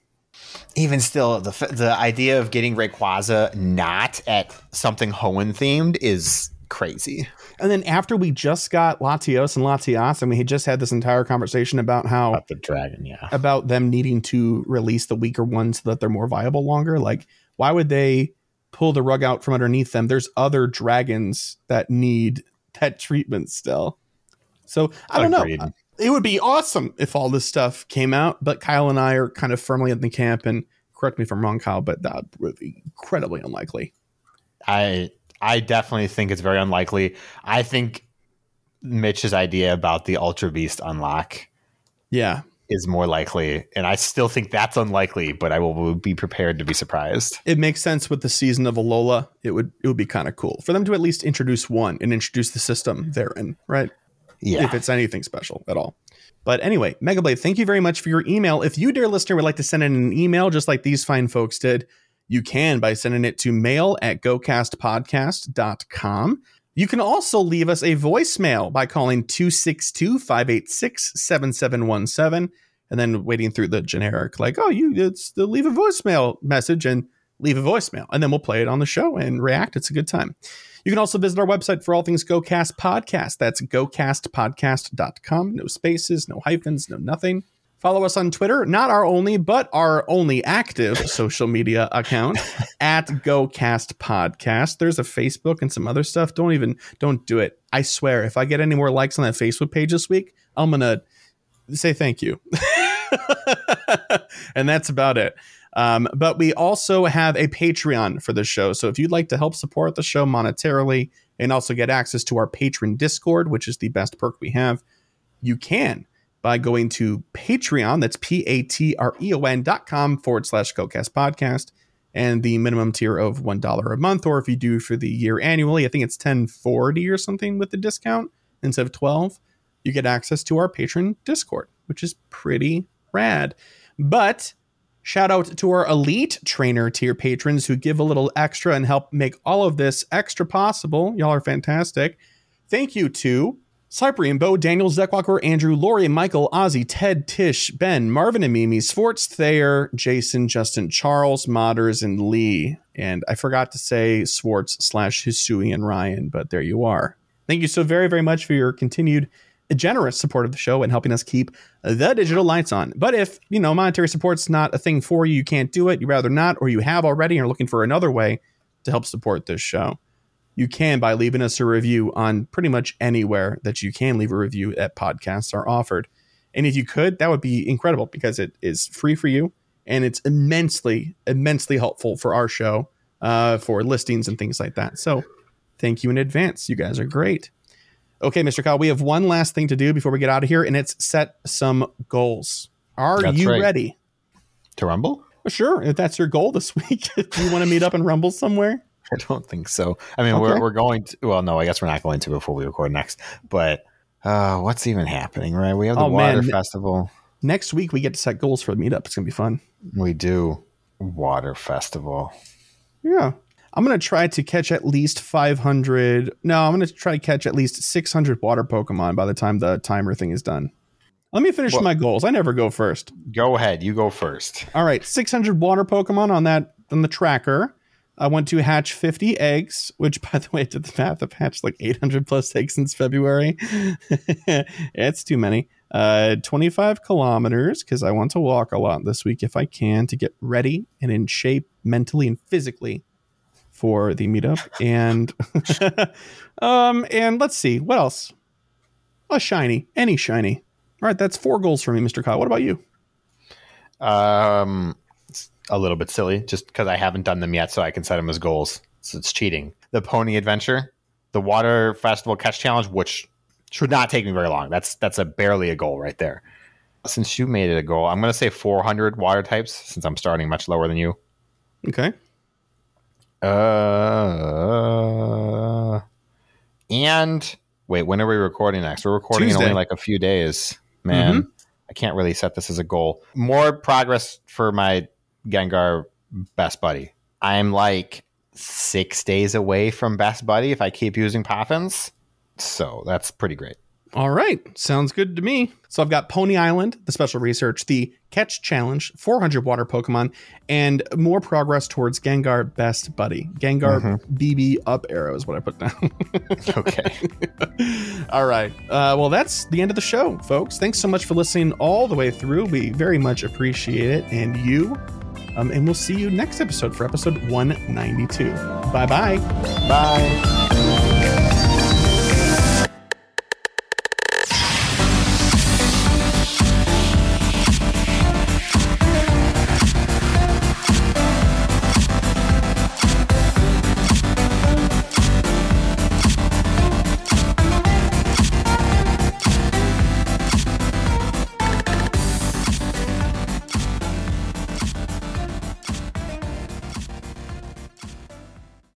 Even still, the the idea of getting Rayquaza not at something Hoenn themed is crazy. And then after we just got Latios and Latias, and we had just had this entire conversation about how about the dragon, yeah, about them needing to release the weaker ones so that they're more viable longer. Like, why would they pull the rug out from underneath them? There's other dragons that need that treatment still. So I don't Agreed. know. It would be awesome if all this stuff came out, but Kyle and I are kind of firmly in the camp. And correct me if I'm wrong, Kyle, but that would be incredibly unlikely. I I definitely think it's very unlikely. I think Mitch's idea about the Ultra Beast unlock, yeah, is more likely, and I still think that's unlikely. But I will be prepared to be surprised. It makes sense with the season of Alola. It would it would be kind of cool for them to at least introduce one and introduce the system therein, right? Yeah, if it's anything special at all. But anyway, Megablade, thank you very much for your email. If you, dear listener, would like to send in an email just like these fine folks did, you can by sending it to mail at gocastpodcast.com. You can also leave us a voicemail by calling 262 586 7717 and then waiting through the generic, like, oh, you it's the leave a voicemail message and leave a voicemail. And then we'll play it on the show and react. It's a good time. You can also visit our website for all things GoCast Podcast. That's gocastpodcast.com. No spaces, no hyphens, no nothing. Follow us on Twitter, not our only, but our only active social media account at GoCast Podcast. There's a Facebook and some other stuff. Don't even don't do it. I swear, if I get any more likes on that Facebook page this week, I'm gonna say thank you. and that's about it. Um, but we also have a Patreon for the show. So if you'd like to help support the show monetarily and also get access to our patron Discord, which is the best perk we have, you can by going to Patreon. That's P A T R E O N dot com forward slash GoCast podcast. And the minimum tier of $1 a month, or if you do for the year annually, I think it's 1040 or something with the discount instead of 12, you get access to our patron Discord, which is pretty rad. But shout out to our elite trainer tier patrons who give a little extra and help make all of this extra possible. Y'all are fantastic. Thank you to Cyprian, Bo, Daniel, Zekwalker, Andrew, Lori, Michael, Ozzy, Ted, Tish, Ben, Marvin and Mimi, Swartz, Thayer, Jason, Justin, Charles, Modders, and Lee. And I forgot to say Swartz slash Hisui and Ryan, but there you are. Thank you so very, very much for your continued generous support of the show and helping us keep the digital lights on. But if, you know, monetary support's not a thing for you, you can't do it, you rather not, or you have already and are looking for another way to help support this show, you can by leaving us a review on pretty much anywhere that you can leave a review that podcasts are offered. And if you could, that would be incredible because it is free for you and it's immensely, immensely helpful for our show, uh, for listings and things like that. So thank you in advance. You guys are great. Okay, Mr. Kyle, we have one last thing to do before we get out of here, and it's set some goals. Are That's you right. ready? To Rumble? Sure. If that's your goal this week, do you want to meet up and rumble somewhere? I don't think so. I mean, Okay. we're, we're going to, well, no, I guess we're not going to before we record next. But uh, what's even happening, right? We have the Oh, Water man. Festival. Next week, we get to set goals for the meetup. It's going to be fun. We do. Water Festival. Yeah. I'm going to try to catch at least 500. No, I'm going to try to catch at least 600 water Pokemon by the time the timer thing is done. Let me finish Well- my goals. I never go first. Go ahead. You go first. All right, 600 water Pokemon on that on the tracker. I want to hatch 50 eggs, which, by the way, I did the math. I've hatched like 800 plus eggs since February. it's too many. Uh, 25 kilometers because I want to walk a lot this week if I can to get ready and in shape mentally and physically for the meetup. And um, and let's see what else. A shiny, any shiny. All right, that's four goals for me, Mr. Kyle. What about you? Um, it's a little bit silly just because I haven't done them yet, so I can set them as goals. So it's cheating. The Pony Adventure, the Water Festival Catch Challenge, which should not take me very long. That's that's a barely a goal right there. Since you made it a goal, I'm going to say 400 water types since I'm starting much lower than you. Okay. Uh, and wait, when are we recording next? We're recording in only like a few days. Man, I can't really set this as a goal. More progress for my Gengar best buddy. I'm like six days away from best buddy if I keep using Poffins. So that's pretty great. All right. Sounds good to me. So I've got Pony Island, the special research, the Catch Challenge, 400 water Pokemon, and more progress towards Gengar Best Buddy. Gengar BB Up Arrow is what I put down. Okay. all right. Uh, well, that's the end of the show, folks. Thanks so much for listening all the way through. We very much appreciate it. And you. Um, and we'll see you next episode for episode 192. Bye bye. Bye.